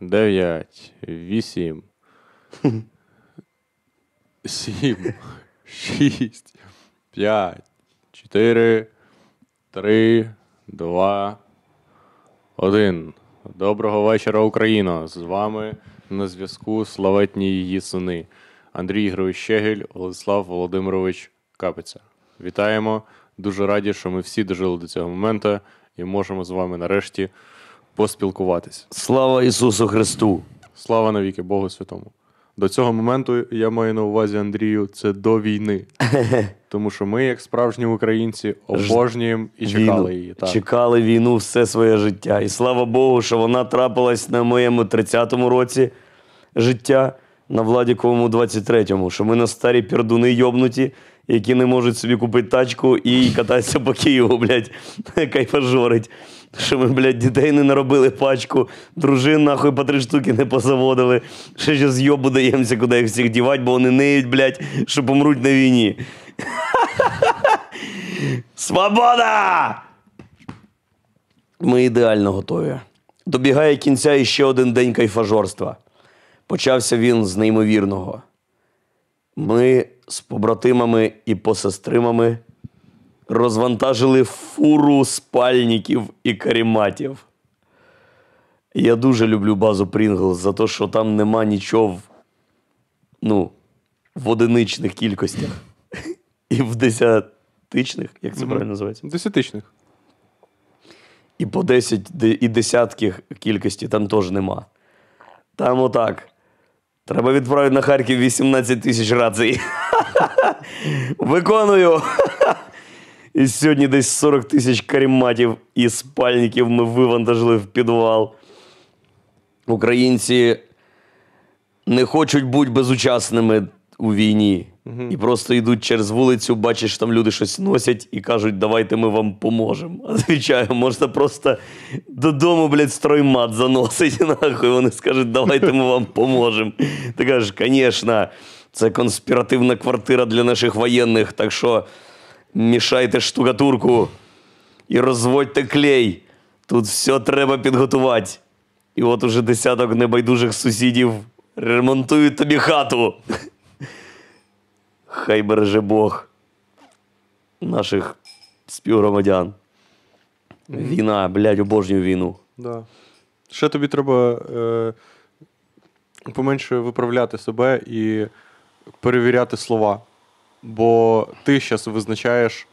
дев'ять, вісім, сім, шість, п'ять, чотири, три, два, один. Доброго вечора, Україно! З вами на зв'язку славетні її сини Андрій Ігорович Щегель, Владислав Володимирович Капиця. Вітаємо! Дуже раді, що ми всі дожили до цього моменту і можемо з вами нарешті поспілкуватись. Слава Ісусу Христу! Слава навіки Богу Святому. До цього моменту я маю на увазі Андрію, це до війни. Тому що ми, як справжні українці, обожнюємо і чекали Війну. її. Так. Чекали війну все своє життя. І слава Богу, що вона трапилась на моєму 30-му році життя, на Владіковому 23-му, що ми на старі пердуни йобнуті, які не можуть собі купити тачку і кататися по Києву, блядь, кайфажорить. Що ми, блядь, дітей не наробили пачку, дружин нахуй по три штуки не позаводили. Ще зараз йобу даємося, куди їх всіх дівати, бо вони неють, блядь, що помруть на війні. Свобода! Ми ідеально готові. Добігає кінця іще один день кайфажорства. Почався він з неймовірного. Ми з побратимами і посестримами розвантажили фуру спальників і каріматів. Я дуже люблю базу Прінглс за те, що там нема нічого в, ну, в одиничних кількостях і в десятичних, як це правильно називається? Десятичних. І по 10 і десятків кількості там теж нема. Там отак. Треба відправити на Харків 18 тисяч рацій. Виконую. І сьогодні десь 40 тисяч каріматів і спальників ми вивантажили в підвал. Українці не хочуть бути безучасними у війні. І просто йдуть через вулицю, бачиш, там люди щось носять і кажуть, давайте ми вам поможемо. А звичайно, можна просто додому, блядь, строймат заносить. Нахуй вони скажуть, давайте ми вам поможемо. Ти кажеш, звісно, це конспіративна квартира для наших воєнних, так що мішайте штукатурку і розводьте клей. Тут все треба підготувати. І от уже десяток небайдужих сусідів ремонтують тобі хату. Хай береже Бог наших співгромадян. Війна, блядь, обожнюю війну. Да. Ще тобі треба е, поменше виправляти себе і перевіряти слова. Бо ти зараз визначаєш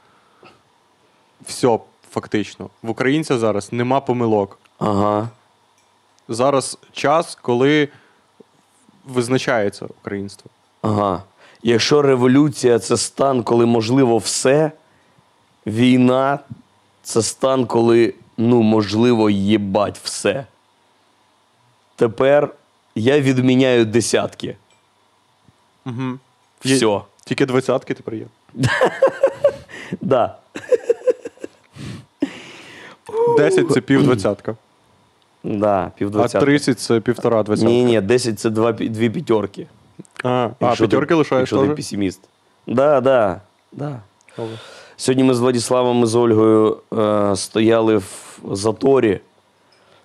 все фактично. В українця зараз нема помилок. Ага. Зараз час, коли визначається українство. Ага. Якщо революція це стан, коли можливо все, війна це стан, коли ну, можливо їбать все. Тепер я відміняю десятки. Угу. Все. Тільки двадцятки тепер є. Да. Десять це пів двадцятка. Да, пів А двадцятки. 30 це півтора двадцятка. Ні, ні, 10 це два, пі- дві п'ятерки. А, а Якщо ти- п'ятерки лишаєш Якщо ти теж? песиміст. Да, да, да. Добре. Сьогодні ми з Владиславом і з Ольгою е, стояли в заторі.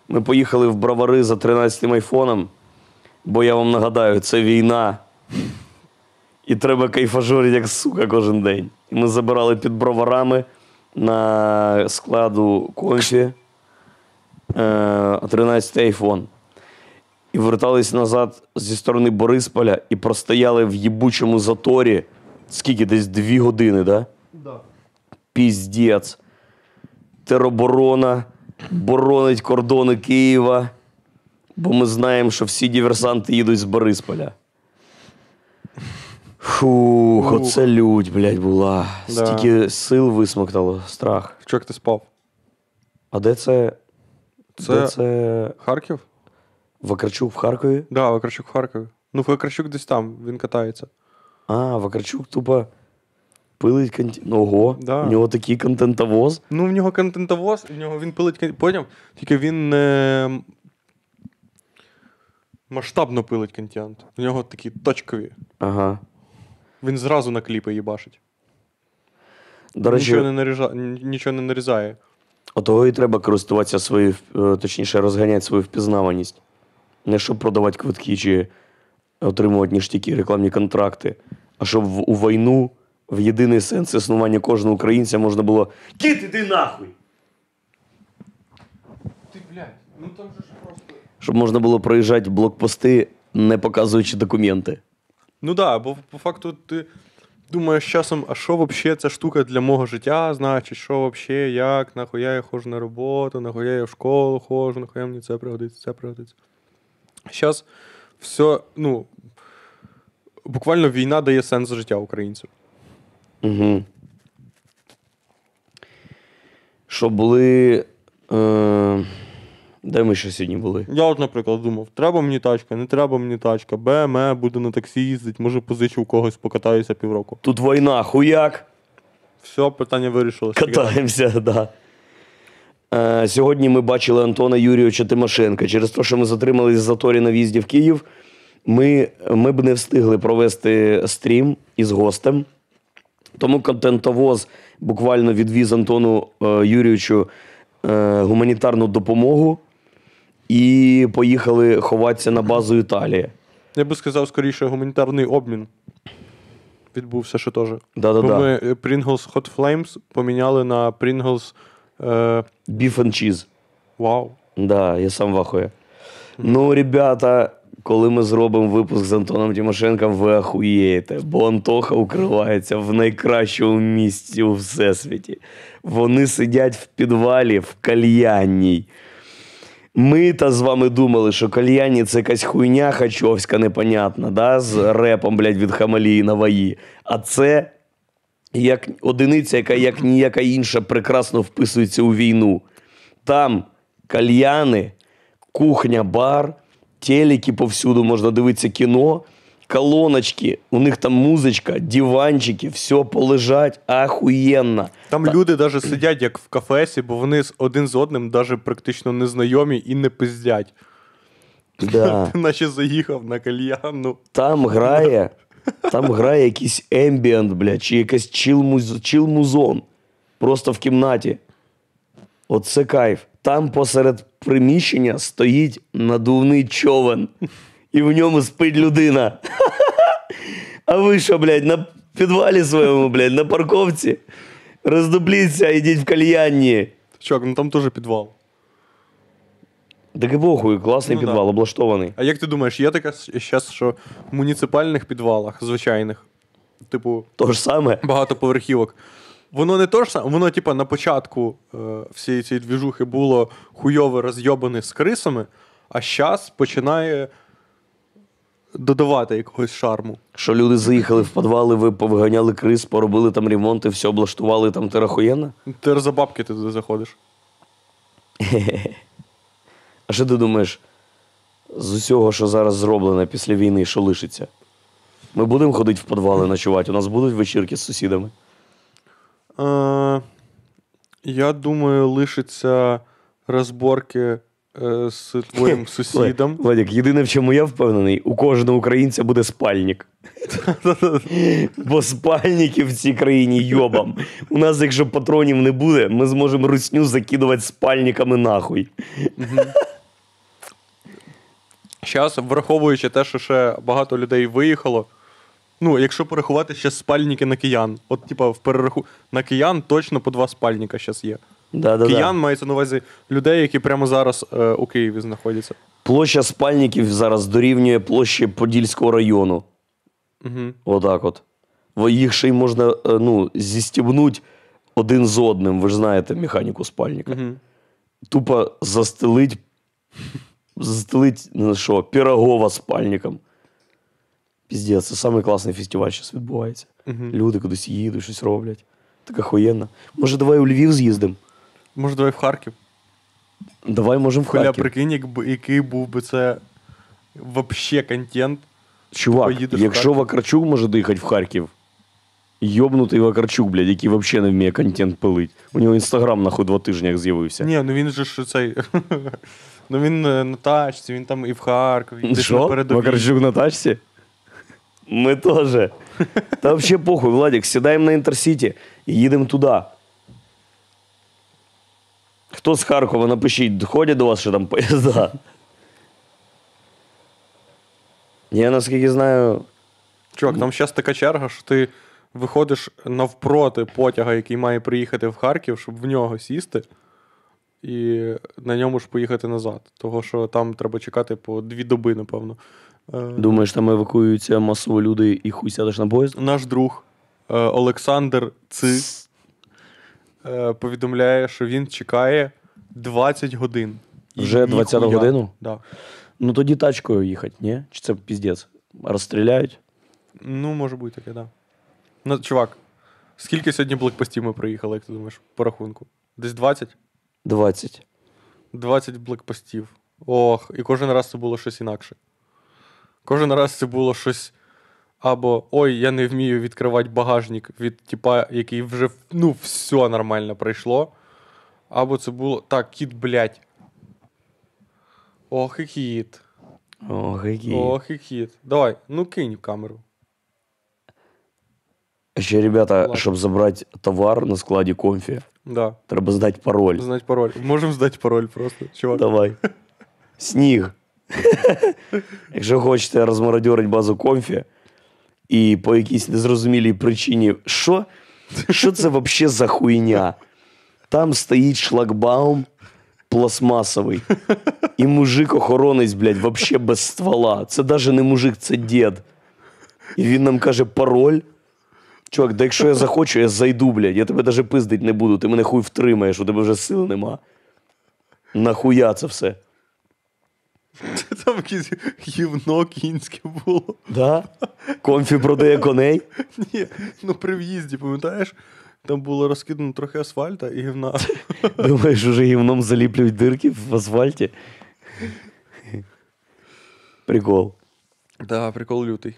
Ми поїхали в бровари за 13-м айфоном, бо я вам нагадаю, це війна. І треба кайфажорити, як сука, кожен день. І ми забирали під броварами на складу конфі е, 13-й айфон. І вертались назад зі сторони Борисполя і простояли в їбучому заторі. Скільки? Десь дві години, так? Да? Піздець. Тероборона боронить кордони Києва. Бо ми знаємо, що всі диверсанти їдуть з Борисполя. Фух, оце лють, блядь, була. Да. Стільки сил висмоктало, страх. Що як ти спав? А де це? Це- Де це Харків? Вакарчук в Харкові? Да, Вакарчук в Харкові. Ну, Вакарчук десь там, він катається. А, Вакарчук тупо пилить контент. Ого, Да. у нього такий контентовоз. Ну, в нього контентовоз, в нього він пилить кон- Поняв? Тільки він не масштабно пилить контент. В нього такі точкові. Ага. Він зразу на кліпи їбашить. До речі, нічого, не наріжа... нічого не нарізає. Отого і треба користуватися своєю, е, точніше, розганяти свою впізнаваність. Не щоб продавати квитки чи отримувати ніштяки, рекламні контракти, а щоб в, у війну в єдиний сенс існування кожного українця можна було Кіт, іди нахуй! Ти, блядь, ну там же ж просто. Щоб можна було проїжджати блокпости, не показуючи документи. Ну да, бо по факту ти думаєш часом, а що взагалі ця штука для мого життя значить, що взагалі, як, нахуя я ходжу на роботу, нахуя я в школу ходжу, нахуя мені це пригодиться, це пригодиться. Зараз все, ну, буквально війна дає сенс життя українців. Угу. Що були. Е... Де ми ще сьогодні були? Я от, наприклад, думав, треба мені тачка, не треба мені тачка, БМЕ, буду на таксі їздити, може позичу у когось, покатаюся півроку. Тут війна, хуяк. Все, питання вирішилось. Катаємося, так. Да. Е, сьогодні ми бачили Антона Юрійовича Тимошенка. Через те, що ми затримались в заторі на в'їзді в Київ, ми, ми б не встигли провести стрім із гостем. Тому контентовоз буквально відвіз Антону е, Юрійовичу е, гуманітарну допомогу і поїхали ховатися на базу Італії. Я би сказав, скоріше, гуманітарний обмін відбувся ще теж. Да-да-да. Бо ми е, Pringles Hot Flames поміняли на Pringles. Е, Beef and cheese. вау. Да, я сам вахує. Ну, ребята, коли ми зробимо випуск з Антоном Тимошенком, ви ахуєєте, бо Антоха укривається в найкращому місці у всесвіті. Вони сидять в підвалі в кальянній. Ми та з вами думали, що кальяні це якась хуйня хачовська непонятна, да? з репом, блядь, від Хамалії на ваї. А це як одиниця, яка як ніяка інша прекрасно вписується у війну. Там кальяни, кухня, бар, телеки повсюду можна дивитися кіно, колоночки, у них там музичка, диванчики, все полежать ахуєнно. Там люди навіть сидять як в кафесі, бо вони один з одним навіть практично незнайомі і не пиздять. Да. Ти наче заїхав на кальянну. Там грає, там грає якийсь ембієнт, блядь, чи якийсь чил-муз- чил-музон. Просто в кімнаті. Оце кайф. Там посеред приміщення стоїть надувний човен. І в ньому спить людина. А ви що, блядь, на підвалі своєму, блядь, на парковці? Роздупліться, йдіть в кальянні. Чувак, ну там теж підвал. Так і похуй, класний Ну да. підвал, облаштований. А як ти думаєш, є така зараз, що в муніципальних підвалах, звичайних, типу, То ж саме. багатоповерхівок. Воно не то ж саме, воно, типа, на початку е, всієї цієї двіжухи було хуйове розйобане з крисами, а зараз починає додавати якогось шарму. Що люди заїхали в підвали, ви повиганяли крис, поробили там ремонти, все облаштували там терахуєнно? Ти за бабки ти туди заходиш. А що ти думаєш, з усього, що зараз зроблено після війни, що лишиться? Ми будемо ходити в підвали ночувати? У нас будуть вечірки з сусідами? Е, я думаю, лишиться розборки е, з твоїм сусідом. Владик, єдине, в чому я впевнений, у кожного українця буде спальник. Бо спальники в цій країні йобам. У нас, якщо патронів не буде, ми зможемо русню закидувати спальниками нахуй. Зараз, враховуючи те, що ще багато людей виїхало. Ну, якщо порахувати ще спальники на киян. От, типа, в перераху на киян точно по два спальника зараз є. Да-да-да. Мається на увазі людей, які прямо зараз е, у Києві знаходяться. Площа спальників зараз дорівнює площі Подільського району. Угу. Отак от. Во- Їх ще й можна е, ну, зістібнуть один з одним. Ви ж знаєте механіку спальника. Угу. Тупо застелить, застелить ну, що, пірогова спальником. Піздець, це самий класний фестиваль зараз відбувається. Люди кудись їдуть, щось роблять. Так охуєнно. Може, давай у Львів з'їздимо? Може, давай в Харків. Давай можемо в Хуля, Харків. прикинь, якби, який був би це вообще контент. Чувак, поїдеш в якщо Харків. Вакарчук може доїхати в Харків, йобнутий Вакарчук, блядь, який взагалі не вміє контент пилить. У нього інстаграм нахуй два тижні як з'явився. Ні, ну він же ж цей. ну він е, на тачці, він там і в Харкові, і десь на Що? передовій. Вакарчук на тачці? Ми теж. Та взагалі похуй, Владик, сідаємо на Інтерсіті і їдемо туди. Хто з Харкова, напишіть, ходять до вас що там поїзда? Я наскільки знаю, Чувак, там зараз така черга, що ти виходиш навпроти потяга, який має приїхати в Харків, щоб в нього сісти, і на ньому ж поїхати назад. Того, що там треба чекати по дві доби, напевно. Е, думаєш, там евакуюються масово люди і хуй сядеш на поїзд? Наш друг е, Олександр Ци е, повідомляє, що він чекає 20 годин. І Вже 20 ніхуя. годину? Да. Ну тоді тачкою їхати, ні? Чи це піздець? Розстріляють? Ну, може бути таке, так. Да. Ну, чувак, скільки сьогодні блокпостів ми проїхали, як ти думаєш, по рахунку? Десь 20? 20. 20 блокпостів. Ох, і кожен раз це було щось інакше. Кожен раз це було щось. Або ой, я не вмію відкривати багажник від типа, який вже ну, все нормально пройшло. Або це було. Так, кіт, блядь. Ох, і кіт. Ох, які. Ох, і кіт. Давай, ну кинь в камеру. Ще, ребята, щоб забрати товар на складі конфі, Да. треба здати пароль. Знать пароль. Можемо здати пароль просто. Чувак. Давай. Сніг. Якщо хочете розмародьорити базу конфі і по якійсь незрозумілій причині, що? Що це взагалі за хуйня? Там стоїть шлагбаум пластмасовий. І мужик-охоронець, блядь, взагалі без ствола. Це навіть не мужик, це дід. І він нам каже пароль. Чувак, да якщо я захочу, я зайду, блядь. Я тебе навіть пиздить не буду, ти мене хуй втримаєш, у тебе вже сил нема. Нахуя це все? Там якесь гівно кінське було. Да? Конфі продає коней. Ні, ну при в'їзді, пам'ятаєш, там було розкидано трохи асфальта і гівна. Думаєш, уже гівном заліплюють дирки в асфальті. Прикол. Да, прикол лютий.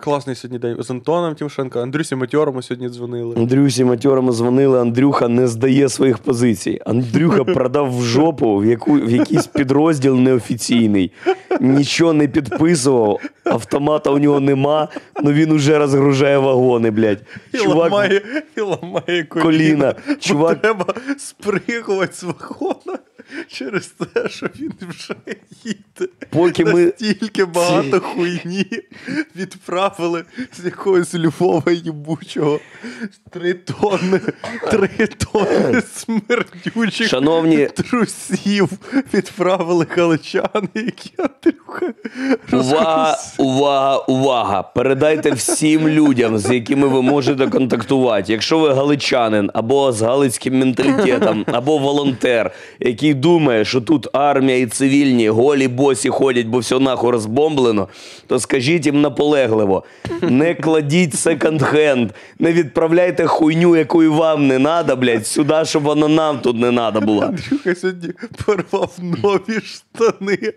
Класний сьогодні день. З Антоном Тимошенко, Андрюсі Матьорому сьогодні дзвонили. Андрюсі матьорами дзвонили, Андрюха не здає своїх позицій. Андрюха продав в жопу в, яку, в якийсь підрозділ неофіційний. Нічого не підписував, автомата у нього нема, але він уже розгружає вагони, блядь. І ламає, і ламає коліна. Коліна. Чувак- треба спригувати з вагона через те, що він вже їде. Поки ми- Настільки багато хуйні відправили з якогось Львова їбучого. Три тонни, три тонни смердючих Шановні- трусів відправили галичани, які Андрюха Увага, увага, увага! Передайте всім людям, з якими ви можете контактувати. Якщо ви галичанин або з галицьким менталітетом, або волонтер, який думає, що тут армія і цивільні голі босі ходять, бо все нахуй розбомблено, то скажіть їм наполегливо: не кладіть секонд-хенд, не відправляйте хуйню, якої вам не треба, блядь, сюди, щоб вона нам тут не треба була. Андрюха сьогодні порвав нові штани,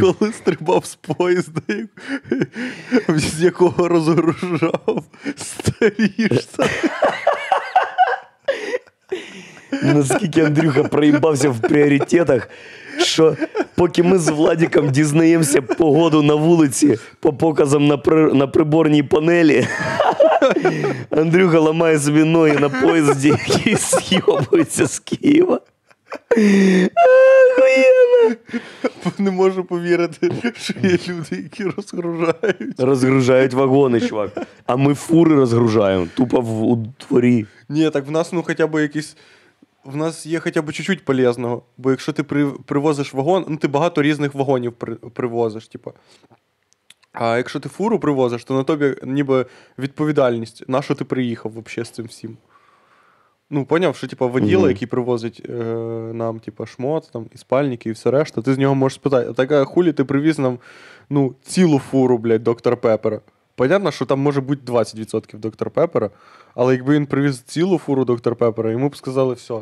коли стрибав з поїзда, з якого розгружав старі штани. Наскільки Андрюха проїбався в пріоритетах, що поки ми з Владіком дізнаємося погоду на вулиці по показам на, при, на приборній панелі, Андрюха ламає собі ноги на поїзді, який з'їбується з Києва. Охуєнно. Не можу повірити, що є люди, які розгружають. Розгружають вагони, чувак. А ми фури розгружаємо, тупо в, у дворі. Ні, так в нас ну хоча б якийсь. В нас є хоча б чуть-чуть полезного. Бо якщо ти при, привозиш вагон, ну ти багато різних вагонів при, привозиш, типу. А якщо ти фуру привозиш, то на тобі ніби відповідальність, на що ти приїхав взагалі з цим всім. Ну, поняв, що типу, воділа, Мгм. який привозить е, нам, типу, шмот, там, і спальники, і все решта, ти з нього можеш спитати, а така хулі ти привіз нам ну, цілу фуру, блядь, доктор Пепера. Понятно, що там може бути 20% доктор Пепера, але якби він привіз цілу фуру доктор Пепера, йому б сказали все.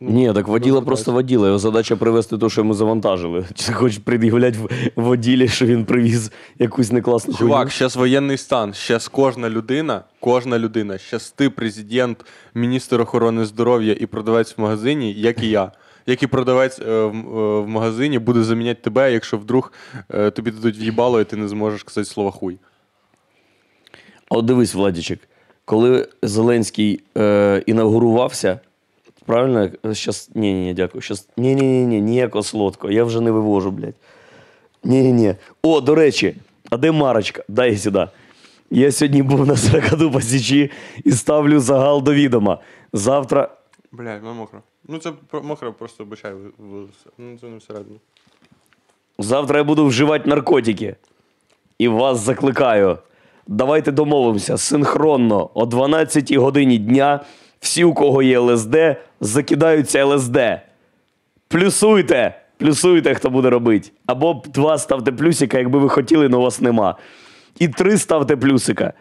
Ну, Ні, так воділа просто воділа. Його задача привезти те, що йому завантажили. Чи хочеш пред'являти в- воділі, що він привіз якусь некласну Чувак, зараз воєнний стан. Зараз кожна людина, кожна людина, зараз ти президент, міністр охорони здоров'я і продавець в магазині, як і я. Як і продавець е, в, е, в магазині буде заміняти тебе, якщо вдруг е, тобі дадуть в'їбало, і ти не зможеш сказати слово хуй. От дивись, Владічик, коли Зеленський е, інаугурувався, правильно? Щас... Ні, ні, ні, дякую. Щас... Ні, ні, ні, ні, ніякого солодкого. Я вже не вивожу, блядь. Ні, ні, ні. О, до речі, А де Марочка? Дай сюди. Я сьогодні був на Сракаду по Січі і ставлю загал до відома. Завтра. Блядь, воно мокро. Ну це про- мокро, просто обичай. Ну це не всередину. Завтра я буду вживати наркотики. І вас закликаю. Давайте домовимося синхронно о 12 годині дня. Всі, у кого є ЛСД, закидаються ЛСД. Плюсуйте! Плюсуйте, хто буде робити. Або два ставте плюсика, якби ви хотіли, але у вас нема. І три ставте плюсика.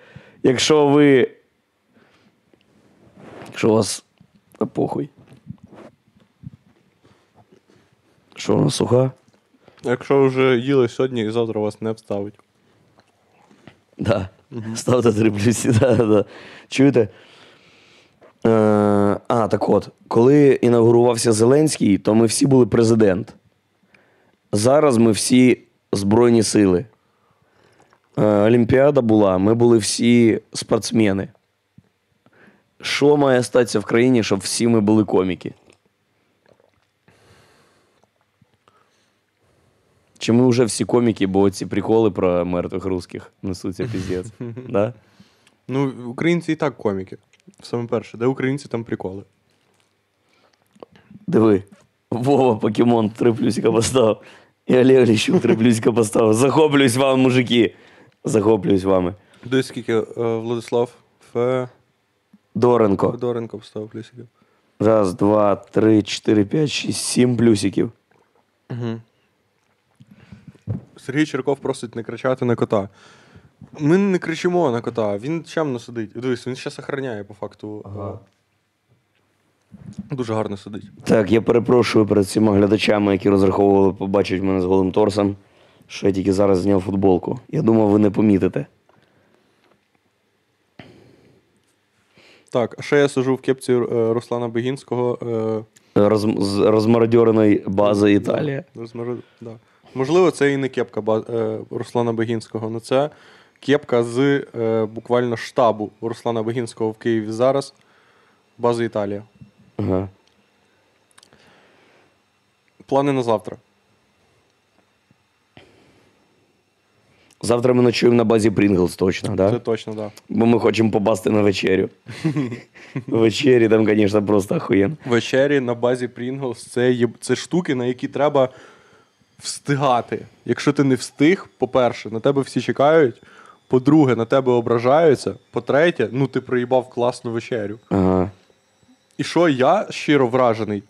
Якщо ви. Якщо у вас. А похуй. Що вона суха? Якщо вже їли сьогодні і завтра вас не вставить. Да. Ставте три плюсі. Да, да. Чуєте? Е, а, так от, коли інаугурувався Зеленський, то ми всі були президент. Зараз ми всі Збройні сили. Е, Олімпіада була, ми були всі спортсмени. Що має статися в країні, щоб всі ми були коміки? Чи ми вже всі коміки, бо ці приколи про мертвих русських несуться піздець. Да? Ну, українці і так коміки. Саме перше, де українці там приколи. Диви. Вова Покемон три плюсика поставив. І Олег Ліщук три плюсика поставив. Захоплююсь вам, мужики. Захоплююсь вами. Дивись, скільки е, Владислав Фе... Доренко. Федоренко поставив плюсиків. Раз, два, три, чотири, п'ять, шість, сім плюсиків. Угу. Сергій Черков просить не кричати на кота. Ми не кричимо на кота, він чемно сидить. Дивись, він зараз охороняє по факту. е, Дуже гарно сидить. Так, я перепрошую перед всіма глядачами, які розраховували побачити мене з голим торсом, що я тільки зараз зняв футболку. Я думав, ви не помітите. Так, а ще я сижу в кепці е, Руслана Бегінського. е, Роз, з розмародьореної бази Італія. Розмежу- Да. Можливо, це і не кепка е, Руслана Бегінського, але це кепка з е, буквально штабу Руслана Бегінського в Києві зараз. База Італія. Ага. Плани на завтра. Завтра ми ночуємо на базі Прінглс, точно, да? Це точно, так. Да. Бо ми хочемо попасти на вечерю. Вечері там, звісно, просто охуєнно. Вечері на базі Pringles це, є, це штуки, на які треба встигати. Якщо ти не встиг, по-перше, на тебе всі чекають. По-друге, на тебе ображаються. По-третє, ну ти проїбав класну вечерю. Ага. І що я щиро вражений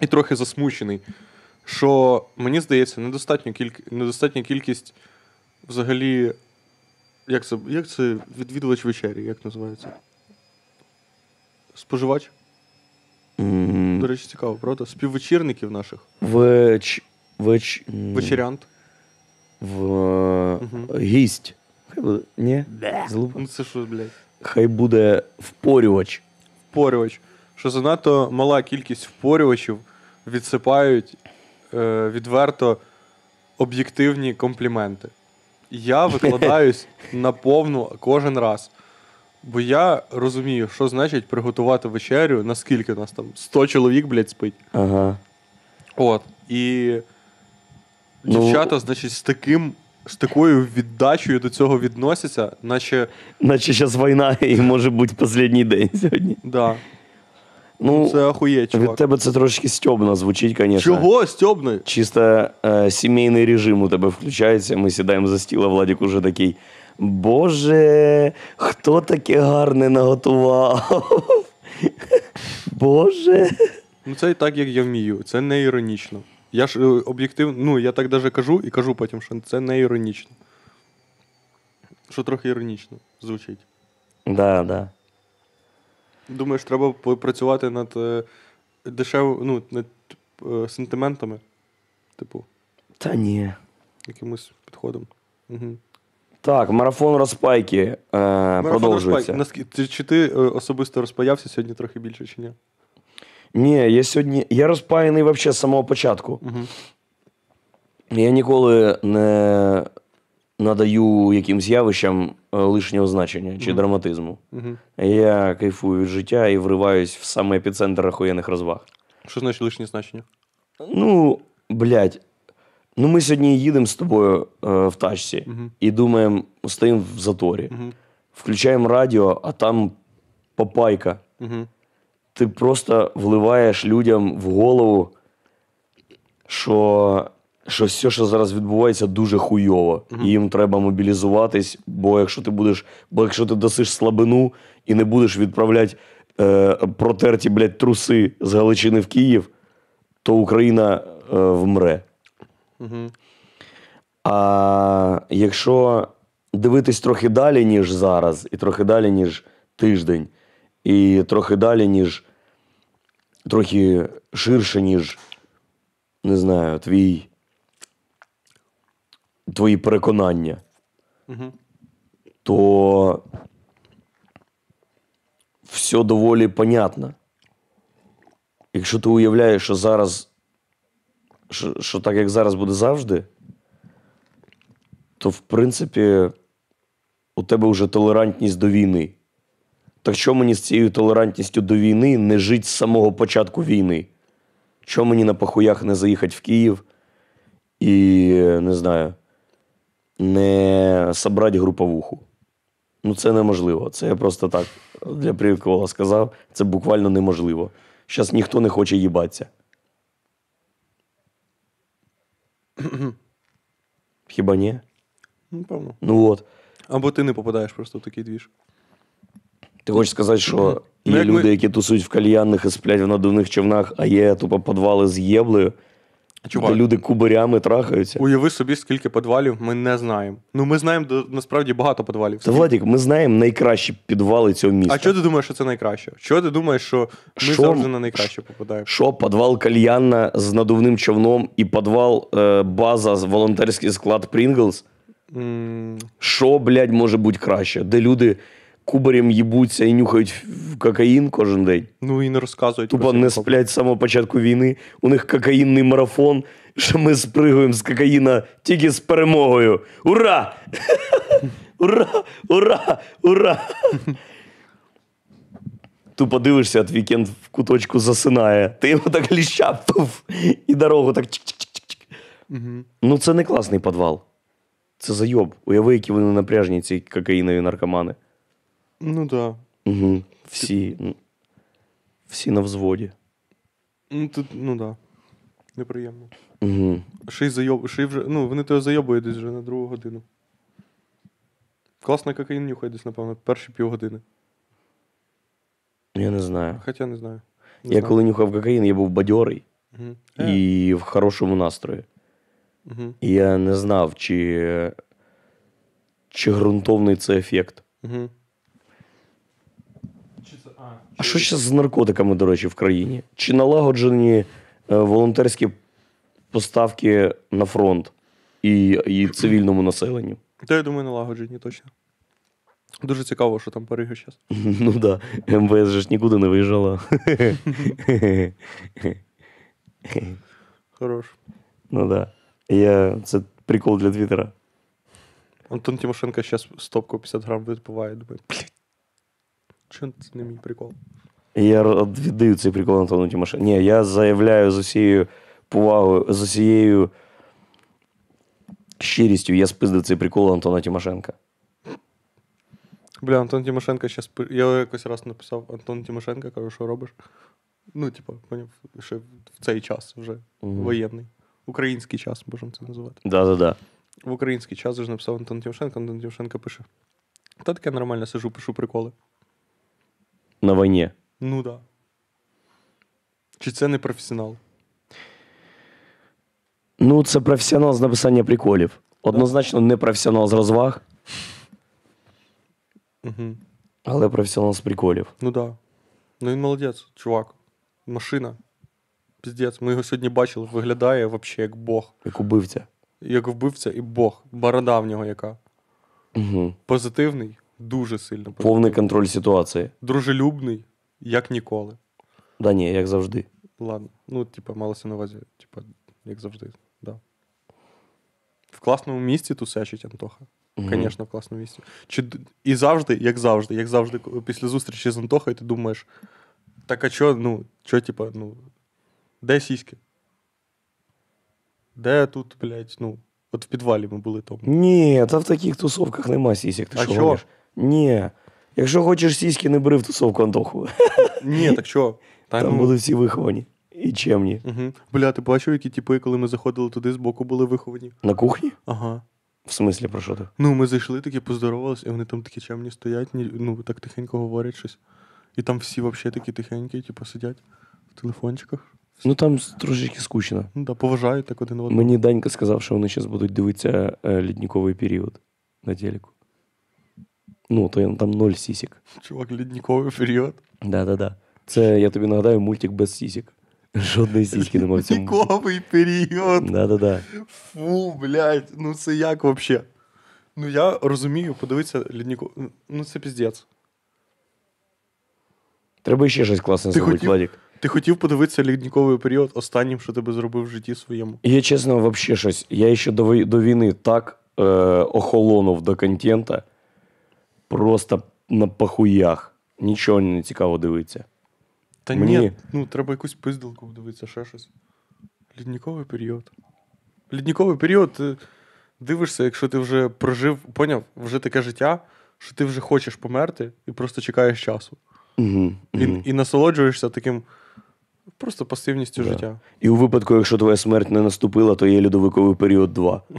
і трохи засмучений, що мені здається, недостатньо кільк... недостатня кількість взагалі. Як це, як це відвідувач вечері, як називається? Споживач? М, До речі, цікаво, правда? Співвечірників наших. Веч... Веч... Вечерянт. В... Гість. Хай буде... Ні? Ну це що, блядь? Хай буде впорювач. Впорювач. Що занадто мала кількість впорювачів відсипають е, відверто об'єктивні компліменти. Я викладаюсь на повну кожен раз. Бо я розумію, що значить приготувати вечерю, наскільки нас там 100 чоловік, блядь, спить. Ага. От. І Ну- дівчата, значить, з таким. З такою віддачею до цього відносяться, наче Наче зараз війна і може бути останній день сьогодні. да, Ну, це охуєть, від тебе це трошки стьобно звучить, звісно. Чого, Стьобни? Чисто е, сімейний режим у тебе включається. Ми сідаємо за стіл, а Владик уже такий. Боже, хто таке гарне наготував? Боже. Ну це і так, як я вмію. Це не іронічно. Я ж е, об'єктивно, ну я так даже кажу і кажу потім, що це не іронічно. Що трохи іронічно звучить. Да, да. Думаєш, треба попрацювати над е, дешев, ну, над е, сентиментами, типу, Та ні. якимось підходом. Угу. Так, марафон розпайки е, продовжується. Наскільки чи ти особисто розпаявся сьогодні трохи більше, чи ні? Ні, я сьогодні. Я розпаяний взагалі з самого початку. Угу. Я ніколи не надаю якимсь явищам е, лишнього значення чи драматизму. Угу. Я кайфую від життя і вриваюсь в саме епіцентр охуєнних розваг. Що значить лишнє значення? Ну, блядь, Ну, ми сьогодні їдемо з тобою е, в тачці Мгм. і думаємо, стоїмо в заторі. Угу. Включаємо радіо, а там попайка. Угу. Ти просто вливаєш людям в голову, що, що все, що зараз відбувається, дуже хуйово. І їм треба мобілізуватись, бо якщо ти будеш, бо якщо ти дасиш слабину і не будеш відправляти е, протерті, блядь, труси з Галичини в Київ, то Україна е, вмре. Угу. А якщо дивитись трохи далі, ніж зараз, і трохи далі, ніж тиждень, і трохи далі, ніж трохи ширше, ніж, не знаю, твій, твої переконання, Угу. то все доволі понятно. Якщо ти уявляєш, що зараз, що, що так як зараз буде завжди, то в принципі у тебе вже толерантність до війни. Так що мені з цією толерантністю до війни не жити з самого початку війни? Чому мені на похуях не заїхати в Київ і, не знаю, не собрати груповуху? Ну, це неможливо. Це я просто так для прикола сказав. Це буквально неможливо. Зараз ніхто не хоче їбатися. Хіба ні? Ну, певно. Ну от. Або ти не попадаєш просто в такий двіж. Ти хочеш сказати, що Ну, є ми- люди, які тусують в кальянних і сплять в надувних човнах, а є тупо підвали з єблею, Чувак. де люди кубарями трахаються. Уяви собі, скільки підвалів ми не знаємо. Ну, ми знаємо насправді багато підвалів. Та Владик, ми знаємо найкращі підвали цього міста. А чого ти думаєш, що це найкраще? Чого ти думаєш, що ми Що? завжди на найкраще попадаємо? Що, підвал кальянна з надувним човном і підвал е, база з волонтерський склад? М, Що, блядь, може бути краще? Де люди кубарем їбуться і нюхають кокаїн кожен день? Ну і не розказують. Тупо не сплять з самого початку війни. У них кокаїнний марафон, що ми спригуємо з кокаїна тільки з перемогою. Ура! Ура! Ура! Ура! Тупо дивишся, от вікенд в куточку засинає. Ти його так ліща, і дорогу так. Ну, це не класний підвал. Це зайоб. Уяви, які вони напряжні, ці кокаїнові наркомани. Ну так. Угу. Всі, м, всі на взводі. Ну, тут, ну да. Неприємно. Угу. Ще й зайоб... ще й вже... Ну, вони тебе зайобують десь вже на другу годину. Класно кокаїн нюхає десь, напевно, перші півгодини. Я не знаю. Хоча не знаю. Не Я знаю. коли нюхав кокаїн, я був бадьорий. Е, і в хорошому настрої. мгм, І я не знав, чи, чи ґрунтовний це ефект. мгм. А що ще з наркотиками, до речі, в країні? Чи налагоджені е, волонтерські поставки на фронт і, і цивільному населенню? Та я думаю, налагоджені точно. Дуже цікаво, що там по Ригу зараз. Ну так, да. МВС же ж нікуди не виїжджала. Хорош. ну так. Да. Я... Це прикол для Твіттера. Антон Тимошенко зараз стопку 50 грам випиває. Думаю, блядь. Чого це не мій прикол? Я віддаю цей прикол Антону Тимошенко. Ні, я заявляю з усією повагою, з усією щирістю, я спиздив цей прикол Антона Тимошенка. Бля, Антон Тимошенко зараз. Я якось раз написав Антон Тимошенко, кажу, що робиш? Ну, типа, поняв, ще в цей час вже Мгм. воєнний. Український час, можемо це називати. Да-да-да. В український час вже написав Антон Тимошенко, Антон Тимошенко пише. Та таке нормально сижу, пишу приколи. На війні. Ну да. Чи це не професіонал? Ну, це професіонал з написання приколів. Однозначно не професіонал з розваг, Угу. але професіонал з приколів. Ну да. Ну він молодець, чувак. Машина. Піздець. Ми його сьогодні бачили, виглядає взагалі як Бог. Як убивця. Як вбивця і Бог. Борода в нього яка. Угу. Позитивний, дуже сильно. Повний контроль ситуації. Дружелюбний, як ніколи. Да ні, як завжди. Ладно. Ну, типа, малося на увазі, типа, як завжди, да. В класному місці тусечить Антоха. Звісно, в класному місці. Чи, і завжди, як завжди, як завжди, після зустрічі з Антохою ти думаєш, так а чо, ну, чо, типа, ну, де сіськи? Де тут, блядь, ну, от в підвалі ми були тому. Ні, та в таких тусовках нема сісік. Ти А що? чо? Ні. Якщо хочеш сіськи, не бери в тусовку Антоху. Ні, так що? Та, Там ну, були всі виховані. І чемні. Угу. Бля, ти бачив, які тіпи, коли ми заходили туди, збоку були виховані? На кухні? Ага. В смислі про що ти? Ну, ми зайшли, такі поздоровалися, і вони там такі чемні стоять, ну, так тихенько говорять щось. І там всі взагалі такі тихенькі, типу, сидять в телефончиках. Ну там трошечки скучно. Ну да, поважають так один одного. Мені Данька сказав, що вони зараз будуть дивитися е, лідніковий період на телеку. Ну, то там ноль сісік. Чувак, лідніковий період. Да-да-да. Це, я тобі нагадаю, мультик без сісік. Жодної сіськи немає в цьому. Лідніковий період. Да-да-да. Фу, блядь, ну це як вообще? Ну я розумію, подивитися лідніку. Ну це піздець. Треба ще щось класне зробити, хотів? Владик. Ти хотів подивитися лідніковий період останнім, що тебе зробив в житті своєму. Я чесно, вообще щось. Я ще до, до війни так е, охолонув до контента. Просто на похуях. Нічого не цікаво дивитися. Та Мені- ні, ну треба якусь пиздилку подивитися, ще щось. Лідніковий період. Лідніковий період, ти дивишся, якщо ти вже прожив, поняв, вже таке життя, що ти вже хочеш померти і просто чекаєш часу. Угу, І, і насолоджуєшся таким просто пасивністю Да. життя. І у випадку, якщо твоя смерть не наступила, то є льодовиковий період 2.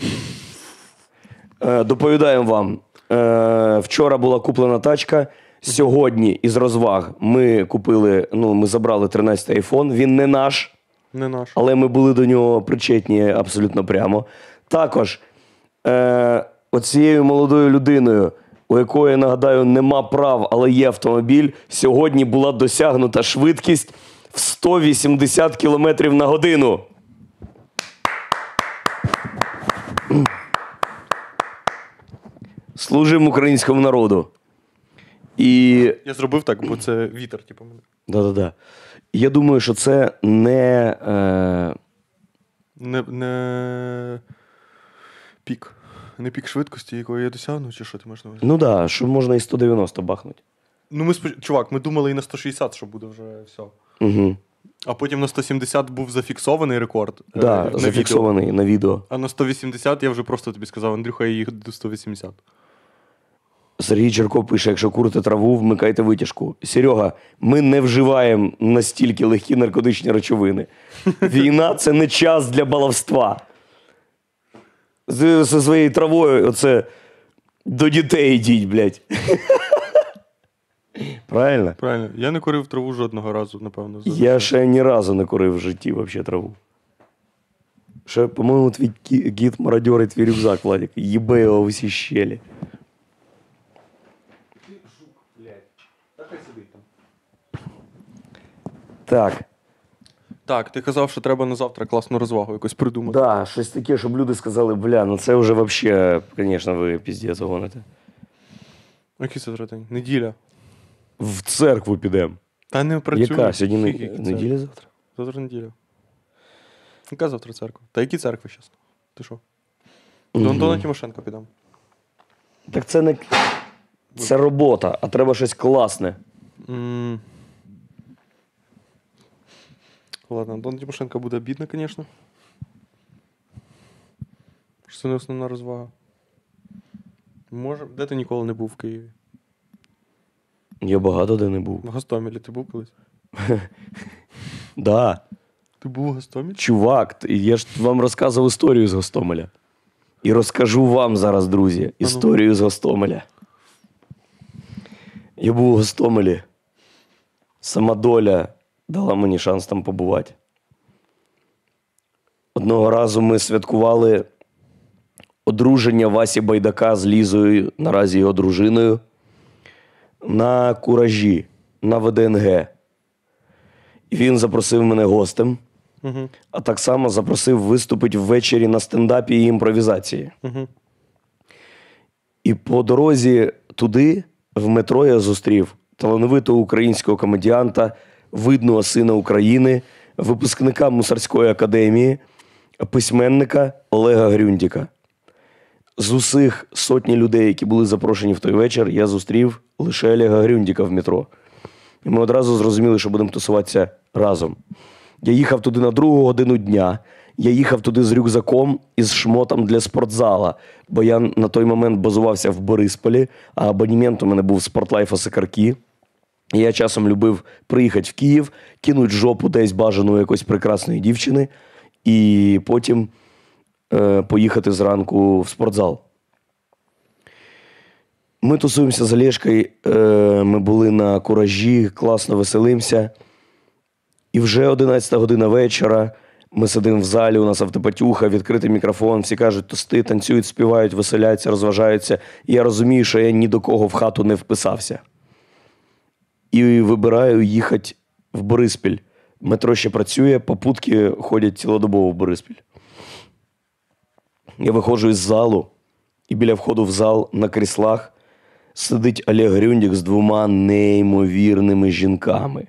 Е, доповідаємо вам. Е, вчора була куплена тачка. Сьогодні із розваг ми купили, ну, ми забрали 13 айфон. Він не наш, Не наш. але ми були до нього причетні абсолютно прямо. Також е, оцією молодою людиною, у якої, нагадаю, нема прав, але є автомобіль, сьогодні була досягнута швидкість в 180 км на годину. Служимо українському народу. І Я зробив так, бо це вітер, типу, мене. да-да-да. Я думаю, що це не. Е, Не, не пік. Не пік швидкості, якої я досягну, чи що ти маєш на увазі? Ну так, да, що можна і 190 бахнути. Ну, ми споч... чувак, ми думали і на 160, що буде вже все. Угу. А потім на 170 був зафіксований рекорд. е, Да, на відео. зафіксований на відео. А на 180 я вже просто тобі сказав, Андрюха, я їх до 180. Сергій Черко пише: якщо курите траву, вмикайте витяжку. Серега, ми не вживаємо настільки легкі наркотичні речовини. Війна це не час для баловства. З, зі своєю травою, оце до дітей йдіть, блядь. Правильно? Правильно, я не курив траву жодного разу, напевно. за Я ще ні разу не курив в житті вообще траву. Ще, по-моєму, твій кі- гід мародьорить твій рюкзак, Владик. Їбе його в усі щелі. Так. Так, ти казав, що треба на завтра класну розвагу якось придумати. Да, щось таке, щоб люди сказали, бля, ну це вже вообще, звісно, ви піздець гоните. Який це день? Неділя. В церкву підемо. Та не працює. Яка? Сьогодні не... Неділя завтра? Завтра неділя. Яка завтра церква? Та які церкви, чесно? Ти що? До Антона Тимошенка підемо. Так це не. Це робота, а треба щось класне. М. Ладно, Антон Тимошенко буде бідно, звісно. Що це не основна розвага. Може, де ти ніколи не був в Києві? Я багато де не був. В Гостомелі ти був колись? Да. Ти був у Гостомелі? Чувак, т- я ж вам розказував історію з Гостомеля. І розкажу вам зараз, друзі, історію з Гостомеля. Я був у Гостомелі. Сама доля дала мені шанс там побувати. Одного разу ми святкували одруження Васі Байдака з Лізою, наразі його дружиною, на куражі, на ВДНГ. І він запросив мене гостем Угу. а так само запросив виступити ввечері на стендапі і імпровізації. Угу. І по дорозі туди, в метро, я зустрів талановитого українського комедіанта, видного сина України, випускника мусорської академії, письменника Олега Грюндіка. З усіх сотні людей, які були запрошені в той вечір, я зустрів лише Олега Грюндіка в метро. І ми одразу зрозуміли, що будемо тусуватися разом. Я їхав туди на другу годину дня, Я їхав туди з рюкзаком і з шмотом для спортзала, бо я на той момент базувався в Борисполі, а абонемент у мене був спортлайф Осикарки. Я часом любив приїхати в Київ, кинуть жопу десь бажаної якоїсь прекрасної дівчини, і потім е, поїхати зранку в спортзал. Ми тусуємося з Олешкою, е, ми були на куражі, класно веселимося. І вже 11 година вечора. Ми сидимо в залі, у нас автопатюха, відкритий мікрофон, всі кажуть, тости, танцюють, співають, веселяються, розважаються. І я розумію, що я ні до кого в хату не вписався. І вибираю їхати в Бориспіль. Метро ще працює, попутки ходять цілодобово в Бориспіль. Я виходжу із залу, і біля входу в зал на кріслах сидить Олег Грюндік з двома неймовірними жінками.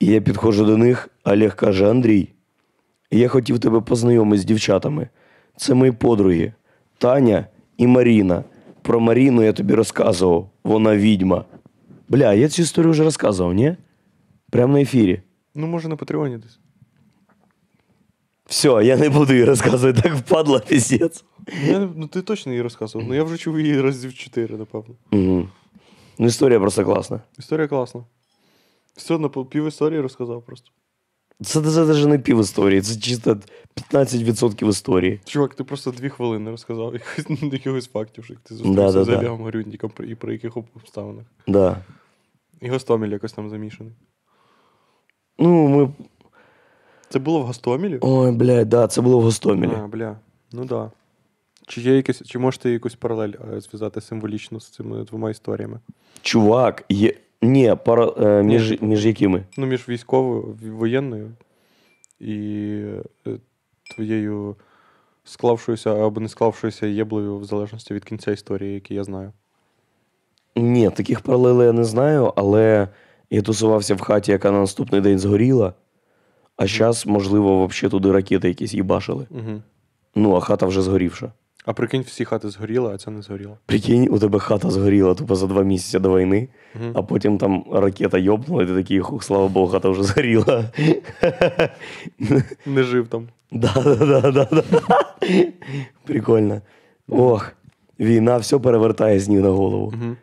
І я підходжу до них, Олег каже: Андрій, я хотів тебе познайомити з дівчатами. Це мої подруги Таня і Маріна. Про Маріну я тобі розказував, вона відьма. Бля, я цю історію вже розказував, ні? Прямо на ефірі. Ну, може, на Патреоні десь. Все, я не буду її розказувати, так впадла пісець. Я, не- ну, ти точно її розказував. Ну я вже чув її разів чотири, напевно. Угу. Ну, історія просто класна. Історія класна. Все на пів історії розказав просто. Це, це навіть не пів історії, це чисто 15% історії. Чувак, ти просто дві хвилини розказав якихось, якихось фактів, що ти зустрівся да, з да. Олегом Горюндіком і про яких обставинах. Да. І Гостомель якось там замішаний. Ну, ми. Це було в Гостомелі? Ой, блядь, да, це було в Гостомелі. А, бля. Ну да. Чи є якесь, чи можете якусь паралель е, зв'язати символічно з цими двома історіями? Чувак, є. Ні, пара... е, між, між якими? Ну, між військовою, воєнною і е, твоєю склавшоюся або не склавшоюся єблою, в залежності від кінця історії, який я знаю. Ні, таких паралелей я не знаю, але я тусувався в хаті, яка на наступний день згоріла. А зараз, можливо, взагалі туди ракети якісь їбашили. Угу. Ну, а хата вже згорівша. А прикинь, всі хати згоріли, а це не згоріло. Прикинь, у тебе хата згоріла тупо за два місяці до війни, Мгм. а потім там ракета йобнула, і ти такий, хух, слава Богу, хата вже згоріла. Не жив там. Да, да, да, да, да. Прикольно. Ох, війна все перевертає з ніг на голову. Угу.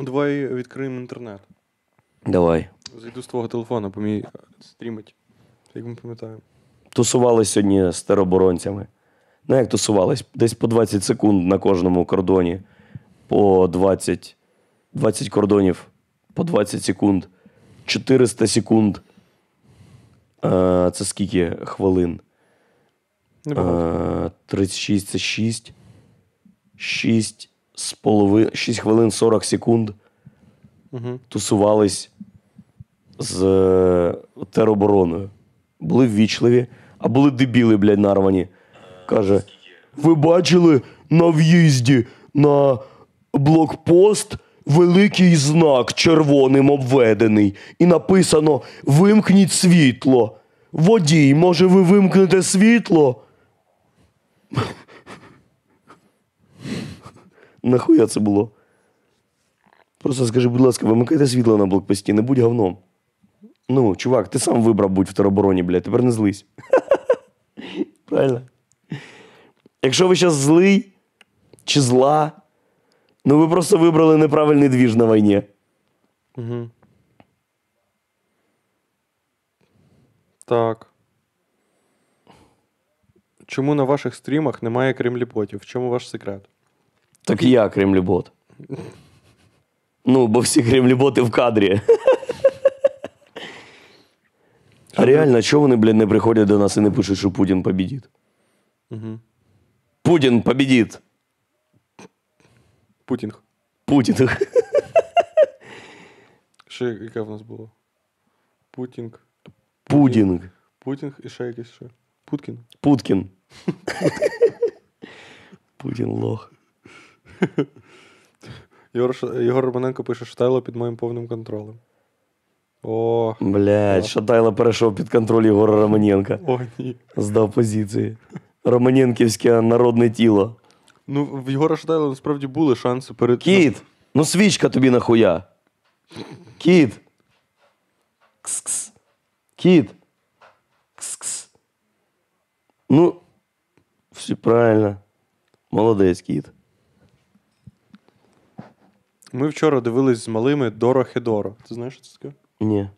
Давай відкриємо інтернет. Давай. Зайду з твого телефона, бо мій стрімить. Як ми пам'ятаємо. Тусувались сьогодні з тероборонцями. Ну, як тусувались? Десь по 20 секунд на кожному кордоні. По 20, 20 кордонів, по 20 секунд. 400 секунд. Е, це скільки хвилин? Е, 36 це 6. 6 з полови... 6 хвилин 40 секунд. Угу. тусувались з е, теробороною. Були ввічливі, а були дебіли, блядь, нарвані. Каже: ви бачили на в'їзді на блокпост великий знак червоним обведений, і написано: Вимкніть світло. Водій, може, ви вимкнете світло? Нахуя це було? Просто скажи, будь ласка, вимикайте світло на блокпості, не будь говном. Ну, чувак, ти сам вибрав будь в теробороні, блядь, тепер не злись. Правильно? Якщо ви зараз злий чи зла, ну ви просто вибрали неправильний двіж на війні. Угу. Так. Чому на ваших стрімах немає кремліпотів? В чому ваш секрет? Так і я кремлібот. Ну, бо всі кремліботи в кадрі. А реально, чого вони, блядь, не приходять до нас і не пишуть, що Путін побідить? Угу. Путін побідить. Путінг. Путін. Ще яке в нас було? Путінг. Пудінг. Путінг і ще якесь ще. Путкін. Путкін. Путін лох. Єгор, Ш- Єгор Романенко пише, Штайло під моїм повним контролем. О, Блядь, Шатайло перейшов під контроль Єгора Романенка. о, ні. Здав позиції. Романенківське народне тіло. Ну, в Єгора Штайла насправді були шанси перед. Кіт! Ну свічка тобі нахуя. Кіт. Кс-кс. Кіт. Ну, все правильно. Молодець, кіт. Ми вчора дивились з малими Доро Хедоро. Ти знаєш, що це таке? Ні.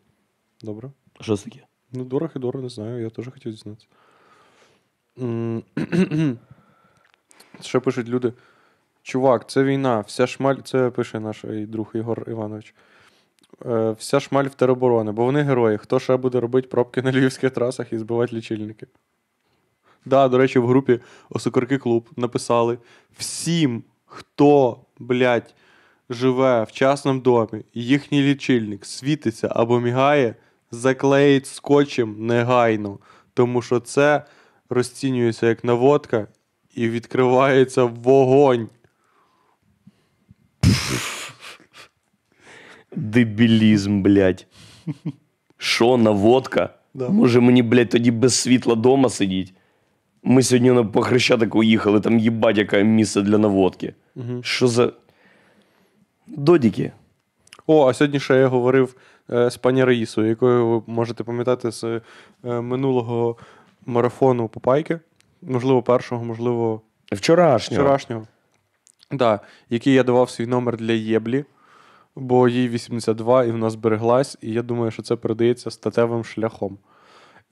Добре. Що це таке? Ну, Доро Хедоро, не знаю, я теж хотів дізнатися. Ще пишуть люди. Чувак, це війна, вся шмаль, це пише наш друг Ігор Іванович. Е, Вся шмаль в тероборони, бо вони герої. Хто ще буде робити пробки на львівських трасах і збивати лічильники? Да, до речі, в групі Осокорки Клуб написали: всім, хто, блядь, живе в частному домі, їхній лічильник світиться або мігає, заклеїть скотчем негайно, тому що це розцінюється як наводка і відкривається вогонь. Дебілізм, блядь. Що, наводка? Да. Може мені, блядь, тоді без світла дома сидіть? Ми сьогодні на Хрещатику їхали, там їбать, яке місце для наводки. Що за. Додіки. О, а сьогодні ще я говорив е, з пані Раїсою, якою ви можете пам'ятати з е, минулого марафону Попайки. Можливо, першого, можливо, Вчорашнього. вчорашнього. Да, який я давав свій номер для Єблі, бо їй 82 і вона збереглась, і я думаю, що це передається статевим шляхом.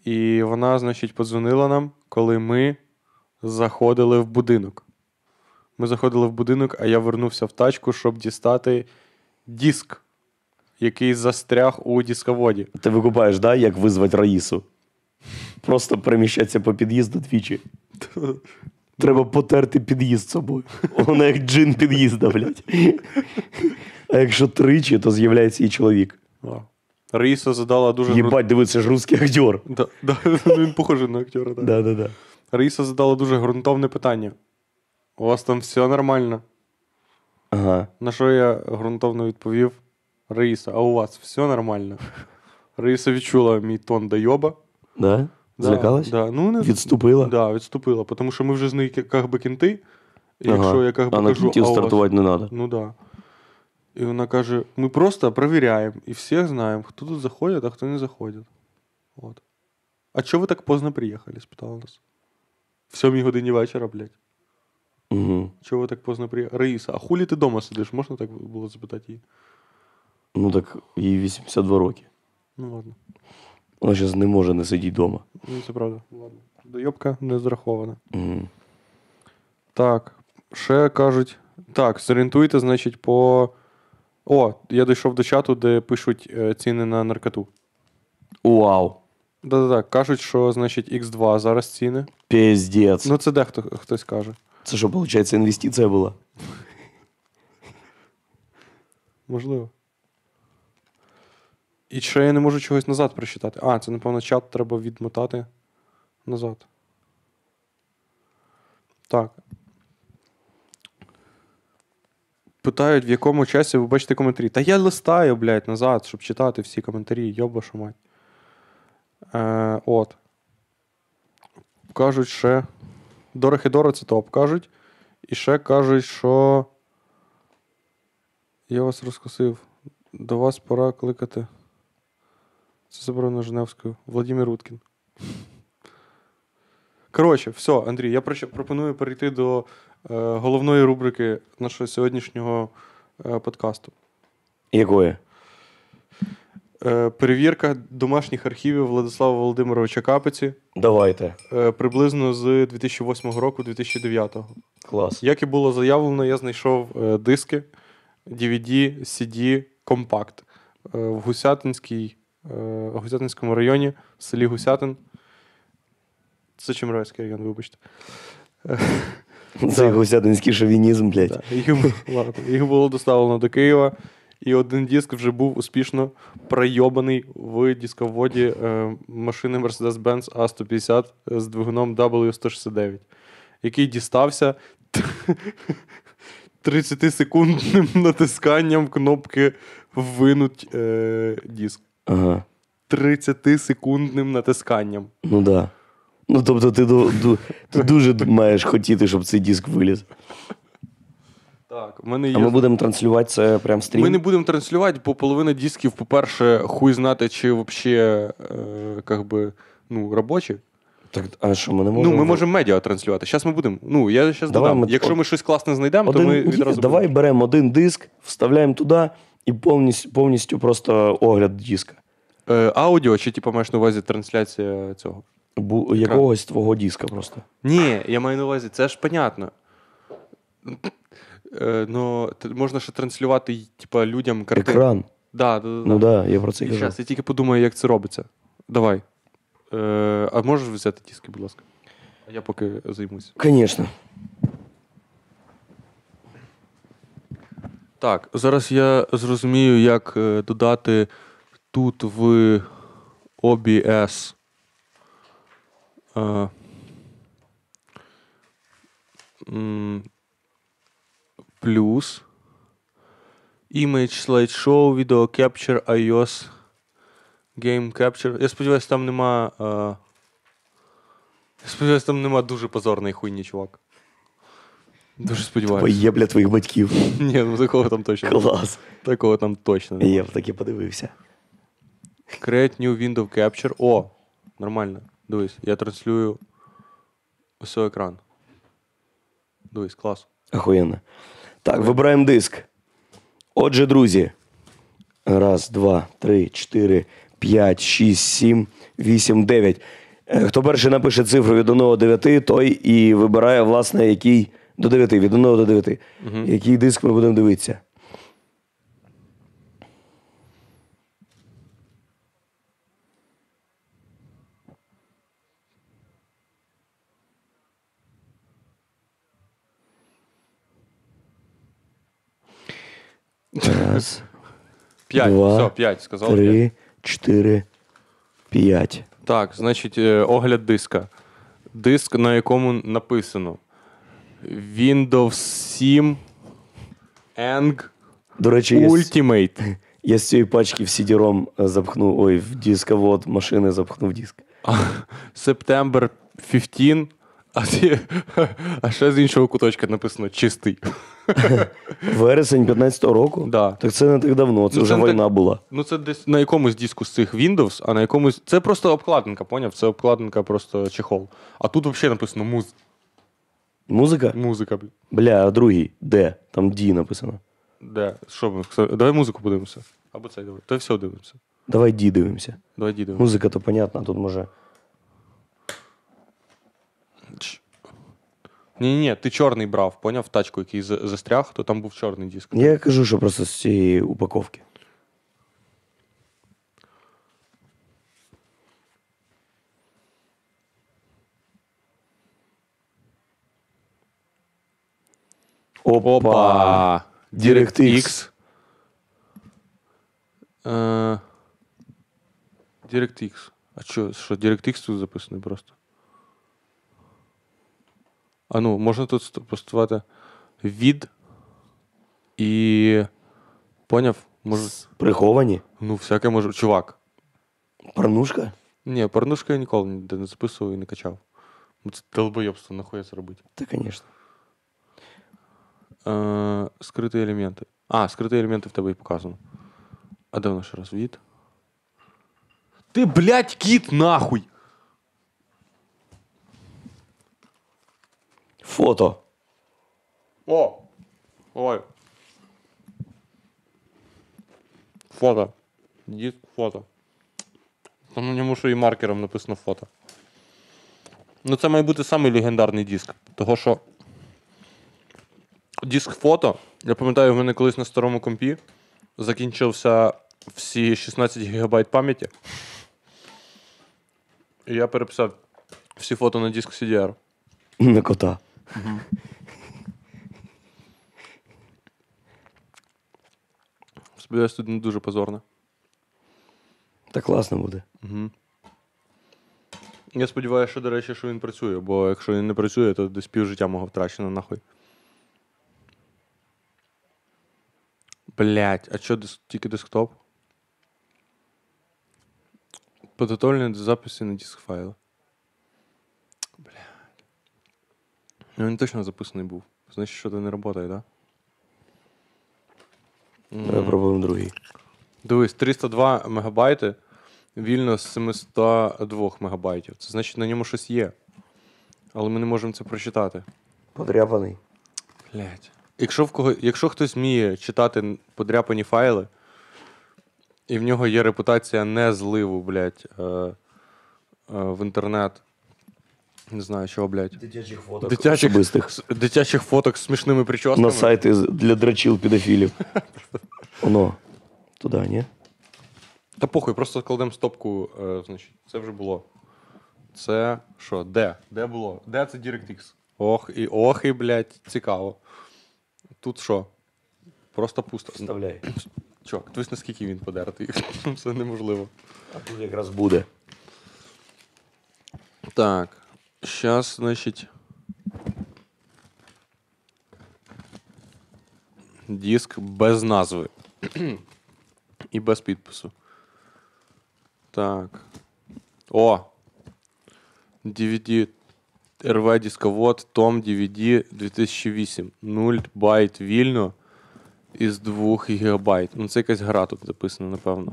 І вона, значить, подзвонила нам, коли ми заходили в будинок. Ми заходили в будинок, а я вернувся в тачку, щоб дістати диск, який застряг у дисководі. Ти викупаєш, да, як визвати Раїсу? Просто переміщатися по під'їзду двічі. Треба потерти під'їзд собою. Вона як джин під'їзда, блядь. А якщо тричі, то з'являється і чоловік. Раїса задала дуже Єбать, диви, це ж русський актер. Да, да, він похожий на актера. Да. Да-да-да. Раїса задала дуже ґрунтовне питання. У вас там все нормально? Ага. На що я ґрунтовно відповів: Раїса, а у вас все нормально? Раїса відчула мій тон дойоба. Да? Да, Злякалась? Да, ну, не... Відступила? Да, відступила. Тому що ми вже з нею как би кінти. І Ага. якщо я как би а на кажу, кінтів стартувати не треба. Ну да. І вона каже: ми просто перевіряємо і всіх знаємо, хто тут заходить, а хто не заходить. От. А чого ви так поздно приїхали? спитала нас. В сьомій годині вечора, блядь. Угу. Чого ви так поздно приїхали? Раїса, а хулі ти вдома сидиш? Можна так було запитати її? Ну так їй 82 роки. Ну ладно. Вона зараз не може не сидіти вдома. Ну, це правда. Ладно. Дойобка не зрахована. Угу. Так, ще кажуть. Так, зорієнтуйте, значить, по. О, я дійшов до чату, де пишуть е, ціни на наркоту. Вау. Да-да-да, кажуть, що, значить, X2 зараз ціни. Піздець. Ну, це дехто хтось каже. Це що, виходить, інвестиція була? Можливо. І ще я не можу чогось назад прочитати. А, це, напевно, чат треба відмотати назад. Так. Питають, в якому часі ви бачите коментарі. Та я листаю, блядь, назад, щоб читати всі коментарі. Йоба мать. Е, от. Кажуть ще. Дорохи це топ, кажуть. І ще кажуть, що. Я вас розкусив. До вас пора кликати. Це заборонено Женевською. Владимир Уткін. Коротше, все, Андрій, я пропоную перейти до е, головної рубрики нашого сьогоднішнього е, подкасту. Якої? Е, перевірка домашніх архівів Владислава Володимировича Капиці Давайте. е, приблизно з 2008 року 2009. Клас. Як і було заявлено, я знайшов е, диски, DVD, CD, компакт е, в Гусятинській, е, Гусятинському районі, в селі Гусятин. Це Чемеровський район, вибачте. Це гусятинський шовінізм, блядь. Їх було доставлено до Києва, і один диск вже був успішно пройобаний в дисководі е, машини Mercedes-Benz A150 з двигуном W169, який дістався 30-секундним натисканням кнопки винуть е, диск. Ага. 30-секундним натисканням. Ну да. Ну тобто ти, ти дуже маєш хотіти, щоб цей диск виліз. Так, у мене є. А ми будемо транслювати це прям стрім. Ми не будемо транслювати, бо половина дисків, по-перше, хуй знати, чи взагалі е, ну, робочі. Так, а що, ми не Ну, ми можемо медіа транслювати. Зараз ми будемо. Ну, я зараз додам. ми- Якщо ми щось класне знайдемо, то ми відразу. давай будемо. беремо один диск, вставляємо туди і повністю, повністю просто огляд диска. Е, аудіо, чи типу маєш на увазі трансляція цього? Бу, якогось твого диска просто. Ні, я маю на увазі, це ж понятно. Е, ну, т- можна ще транслювати типу, людям картинку. Екран. Да, да, да, Ну да. так, да, я про це й кажу. Зараз, я тільки подумаю, як це робиться. Давай. Е, а можеш взяти диски, будь ласка? А я поки займусь. Звісно. Так, зараз я зрозумію, як е, додати тут в OBS. Е, плюс. Image slideshow, video capture, iOS. Game capture. Я сподіваюся, там нема. Е, я сподіваюся, там нема дуже позорної хуйні, чувак. Дуже сподіваюся. Поєбля твоїх батьків. Ні, ну такого там точно. Клас. Такого там точно. немає. Я б таки подивився. Create new window capture. О, нормально. Дивись, я транслюю ось екран. Дивись, клас. Охуєнно. Так, вибираємо диск. Отже, друзі. Раз, два, три, чотири, п'ять, шість, сім, вісім, дев'ять. Е, Хто перший напише цифру від 1 до 9, той і вибирає, власне, який до 9, від 1 до 9. Який диск ми будемо дивитися. Раз, П'ять. Два, Все, п'ять, сказав. п'ять. три, чотири, п'ять. Так, значить, е, огляд диска. Диск, на якому написано Windows 7 Eng До речі, я, з- Ultimate. я з цієї пачки в CD-ROM запхнув, ой, в дисковод машини запхнув диск. September 15. А, ще з іншого куточка написано чистий. Вересень 15-го року? Да. Так це не так давно, це Ну, вже це не війна так- була. Ну, це десь на якомусь диску з цих Windows, а на якомусь. Це просто обкладинка, поняв? Це обкладинка, просто чехол. А тут взагалі написано муз... Музика? музика. блін. Бля, а другий? Де? Там Ді написано. Де? Що ми? Давай музику подивимося. Або цей давай. То все дивимося. Давай Ді дивимося. Давай дідемо. Музика то понятна, а тут може. Ні, ні, ні, ти чорний брав, поняв тачку, який за- застряг, то там був чорний диск. Я кажу, що просто з цієї упаковки. Опа! Опа! DirectX. Е, DirectX. А що, що, DirectX тут записаний просто? А ну, можна тут ст- поставити від і. Поняв? Може. Приховані? Ну, всяке може. Чувак. Порнушка? Ні, порнушку я ніколи ніде не записував і не качав. Це долбойобство, нахуя це робити. Та, звісно. Е, скриті елементи. А, скриті елементи в тебе і показано. А де воно ще раз? Від? Ти, блядь, кіт, нахуй! Фото. О! Ой. Фото. Диск фото. Там на ньому ще і маркером написано фото. Ну, це має бути самий легендарний диск. Того що. Диск фото. Я пам'ятаю, в мене колись на старому компі закінчився всі 16 ГБ пам'яті. І я переписав всі фото на диск CDR. На кота. Сподіваюсь, тут не дуже позорно. Та класно буде. Я сподіваюся, що, до речі, що він працює, бо якщо він не працює, то десь півжиття мого втрачено нахуй. Блять, а що дис... тільки десктоп? Підготовлення до запису на диск файли. Блять. Ну він точно записаний був. Значить, що то не працює, так? Да? Давай пробуємо другий. Дивись, 302 мегабайти вільно з 702 мегабайтів. Це значить на ньому щось є. Але ми не можемо це прочитати. Подряпаний. Блять. Якщо, в кого, якщо хтось вміє читати подряпані файли, і в нього є репутація не зливу, блядь, е, е, в інтернет. Не знаю, чого, блядь. Дитячих фото. Дитячих, Особистих. с- дитячих фоток з смішними прическами. На сайти з- для драчил педофілів. Оно. Туди, ні? Та похуй, просто кладемо стопку, е, значить, це вже було. Це що? Де? Де було? Де це DirectX? Ох, і ох, і, блядь, цікаво. Тут що? Просто пусто. Вставляй. Чувак, дивись, наскільки він подертий. Це неможливо. А тут якраз буде. Так. Зараз, значить. Диск без назви. І без підпису. Так. О! DVD RW дисковод том DVD 2008. 0 байт вільно із 2 ГБ. Ну, це якась гра тут записана, напевно.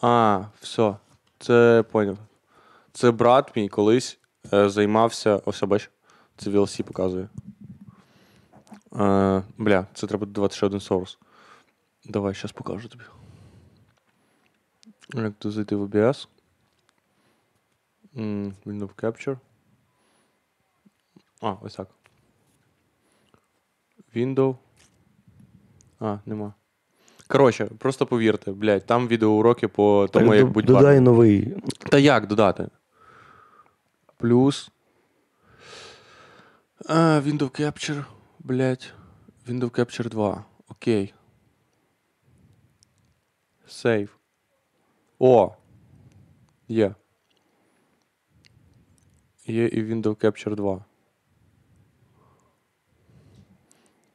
А, все. Це поняв. Це брат мій колись е, займався. Ось, бач, це VLC показує. Е, бля, це треба додавати ще один source. Давай, зараз покажу тобі. Як тут зайти в OBS. М, Window Capture. А, ось так. Window. А, нема. Коротше, просто повірте, блядь, там відеоуроки по тому, Так, як будь додай новий. Та як додати? Плюс. А, Window Capture, блядь. Window Capture 2. Окей. Save. О! Є. Є і Window Capture 2.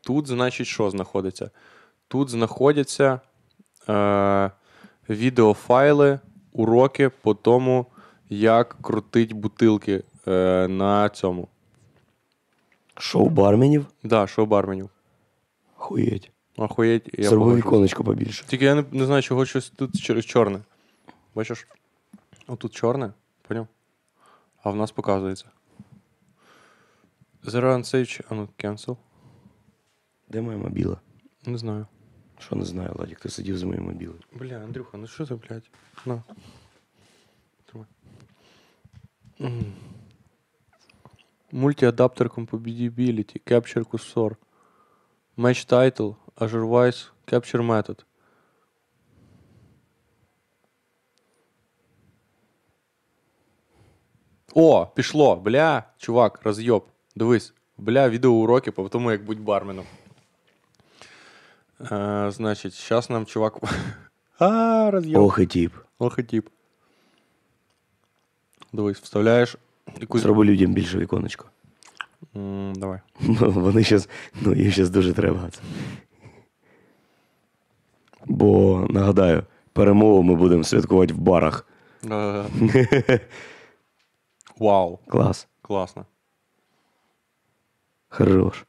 Тут, значить, що знаходиться? Тут знаходяться е, відеофайли, уроки по тому, як крутить бутилки е, на цьому. Шоу барменів. Да, шоу барменів. Хуєть. Охуєть, я Зроби віконечко побільше. Тільки я не, не знаю, чого щось тут чорне. Бачиш? Отут чорне, поняв? А в нас показується. Zero unsaved, а ну, cancel. Де моя мобіла? Не знаю. Що не знаю, Ладік, ти сидів з моєю мобілою. Бля, Андрюха, ну що це, блядь? На. Тримай. Мгм. Multi-adapter compatibility, capture cursor, match title, Azure Wise, capture method. О, пішло, бля, чувак, розйоб. Дивись, бля, відеоуроки по тому, як будь барменом. Е, значить, зараз нам чувак. А, розйоб. Ох і тіп. Ох і тіп. Дивись, вставляєш якусь. Зроби людям більше віконечко. М, давай. Вони щас, ну їм зараз дуже треба це. Бо, нагадаю, перемогу ми будемо святкувати в барах. Е, Вау, Клас. класно. Хорош.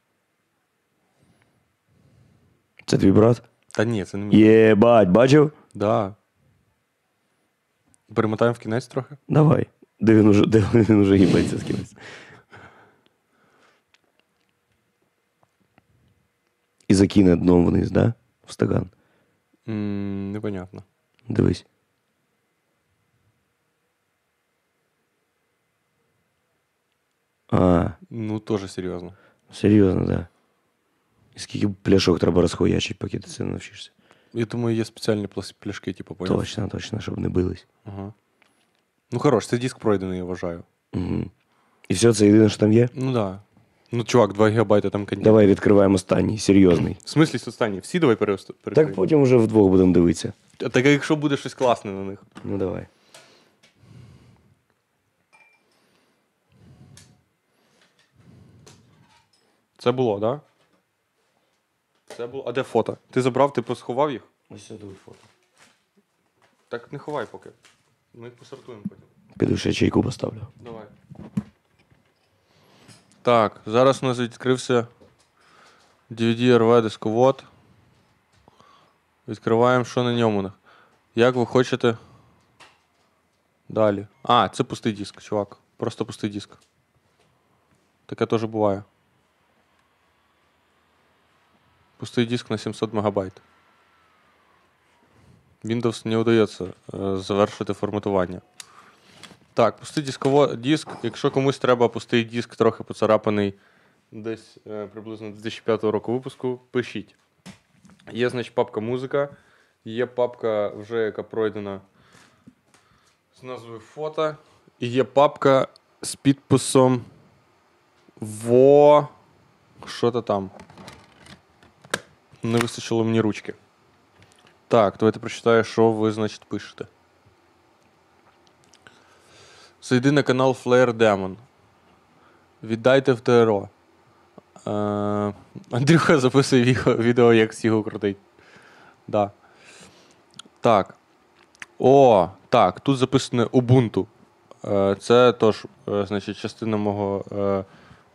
Це твій брат? Та ні, це не мій. Єбать, бачив? Да. Перемотаємо в кінець трохи. Давай. Де він уже, де він уже гіпається з кимось. І закине дном вниз, да? В стакан. М, Непонятно. Дивись. А, Ну, теж серйозно. серйозно, да. І скільки пляшок треба розхуячити, поки ти це навчишся. Я думаю, є спеціальні пляшки, типу, поняв? Точно, точно, щоб не бились. Ага. Ну, хорош, це диск пройдений, я вважаю. Угу. І все, це єдине, що там є? Ну да. Ну, чувак, 2 гігабайти там контент. Давай відкриваємо останній, серйозний. В смислі останні? Всі давай переост- Так потім вже вдвох будемо дивитися. Так а якщо буде щось класне на них. Ну давай. Це було, так? Да? Це було. А де фото? Ти забрав, ти посховав їх? Ось сюди фото. Так не ховай поки. Ми їх посортуємо потім. Піду ще чайку поставлю. Давай. Так, зараз у нас відкрився DVD RV дисковод. Відкриваємо, що на ньому. Як ви хочете. Далі. А, це пустий диск, чувак. Просто пустий диск. Таке теж буває. Пустий диск на 700 мегабайт. Windows не удається е, завершити форматування. Так, пустий дисково, диск. Якщо комусь треба пустий диск, трохи поцарапаний десь е, приблизно 2005 року випуску, пишіть. Є, значить, папка музика, є папка, вже яка пройдена з назвою фото, і є папка з підписом во. Що то там. Не вистачило мені ручки. Так, давайте прочитаю, що ви, значить, пишете. Зайди на канал Flare Demon. Віддайте в ТРО. Е, Андрюха записує відео, як Сігу крутить. Да. Так. О, так, тут записане Ubuntu. Е, Це теж, е, значить, частина мого е,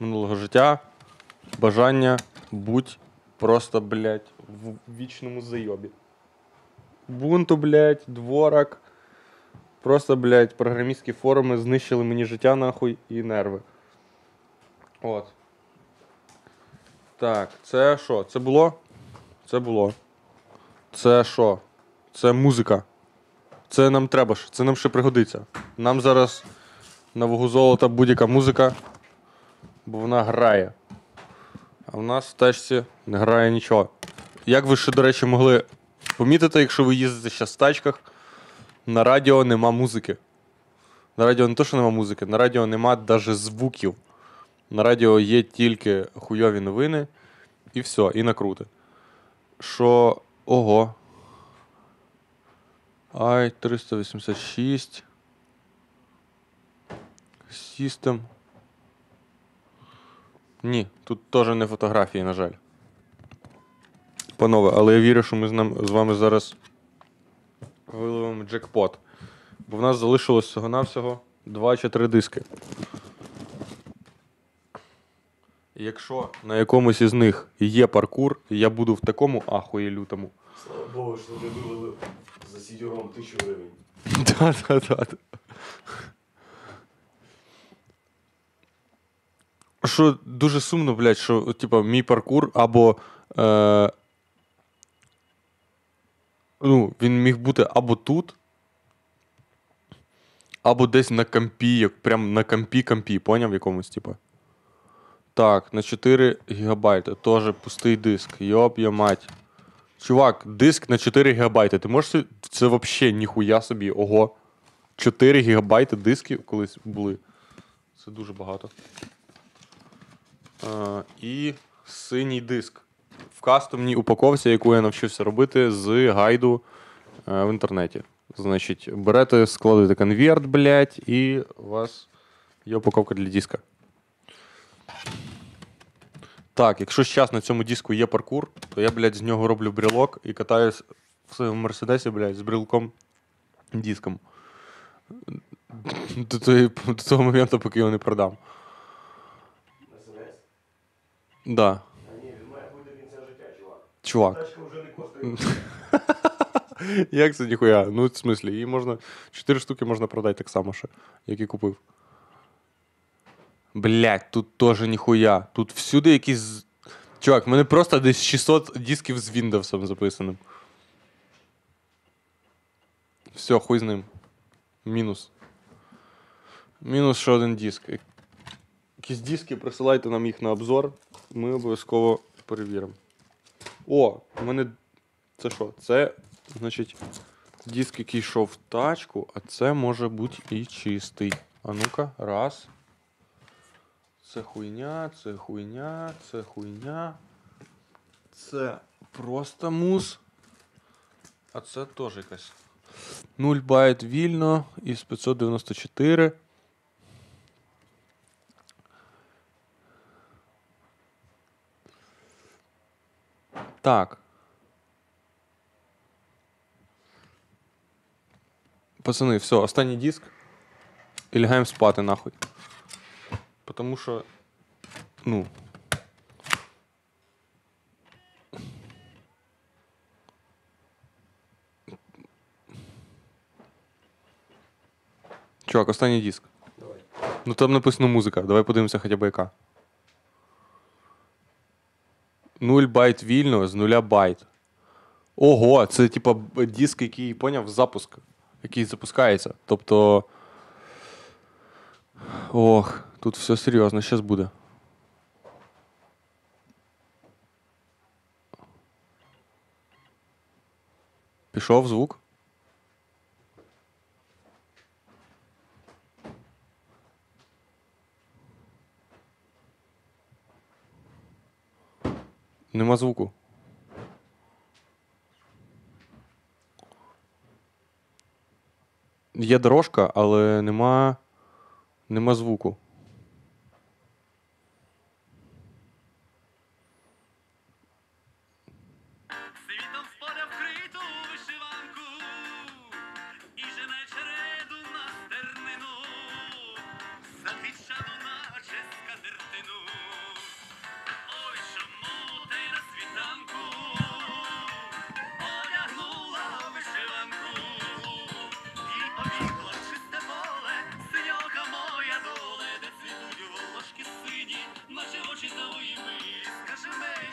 минулого життя. Бажання будь просто, блядь, в вічному зайобі. Ubuntu, блядь, дворак. Просто, блядь, програмістські форуми знищили мені життя нахуй і нерви. От. Так, це що? Це було? Це було. Це що? Це музика. Це нам треба ж, це нам ще пригодиться. Нам зараз на вагу золота будь-яка музика, бо вона грає. А в нас в тачці не грає нічого. Як ви ще, до речі, могли помітити, якщо ви їздите ще в тачках, на радіо нема музики. На радіо не то, що нема музики, на радіо нема навіть звуків. На радіо є тільки хуйові новини, і все, і накрути. Що. Ого. Ай, 386. System. Ні, тут теж не фотографії, на жаль. Панове, але я вірю, що ми з, нам, з вами зараз виловимо джекпот. Бо в нас залишилось всього-навсього 2 чи 3 диски. І Якщо на якомусь із них є паркур, я буду в такому ахуї лютому. Слава Богу, що не вивели за сідюром тисячу гривень. Да-да-да. Що дуже сумно, блядь, що типа, мій паркур або. Е, ну, він міг бути або тут, або десь на компі, як прям на компі-компі, поняв якомусь, типа. Так, на 4 гігабайти. Тоже пустий диск. Йоп, я мать. Чувак, диск на 4 гігабайти. Ти можеш це взагалі ніхуя собі. Ого. 4 гігабайти дисків колись були. Це дуже багато. А, і синій диск. В кастомній упаковці, яку я навчився робити з гайду е, в інтернеті. Значить, берете, складете конверт, блядь, і у вас є упаковка для диска. Так, якщо зараз на цьому диску є паркур, то я, блядь, з нього роблю брелок і катаюсь в своєму мерседесі, блядь, з брелком диском. До, тої- до того моменту, поки його не продам. СМС? Да. А ні, він має бути до кінця життя, чувак. Як це ніхуя? Ну, в смислі, її можна. Чотири штуки можна продати так само ще, як і купив. Блять, тут теж ніхуя. Тут всюди якісь. Чувак, в мене просто десь 600 дисків з Windows записаним. Все, хуй з ним. Мінус. Мінус ще один диск. Якісь диски, присилайте нам їх на обзор. Ми обов'язково перевіримо. О, у мене. Це що? Це, значить, диск, який йшов в тачку, а це може бути і чистий. А ну-ка, раз. Це хуйня, це хуйня, це хуйня. Це просто мус. А це теж якась. 0 байт вільно із 594. Так. Пацани, все, останній диск. І лягаємо спати нахуй. Потому що. Ну. Чувак, останній диск. Давай. Ну там написано музика. Давай подивимося хоча б яка. 0 байт вільно з 0 байт. Ого, це типа диск, який поняв запуск, який запускається. Тобто. Ох, тут все серйозно, зараз буде. Пішов звук. Нема звуку. Є дорожка, але нема, нема звуку.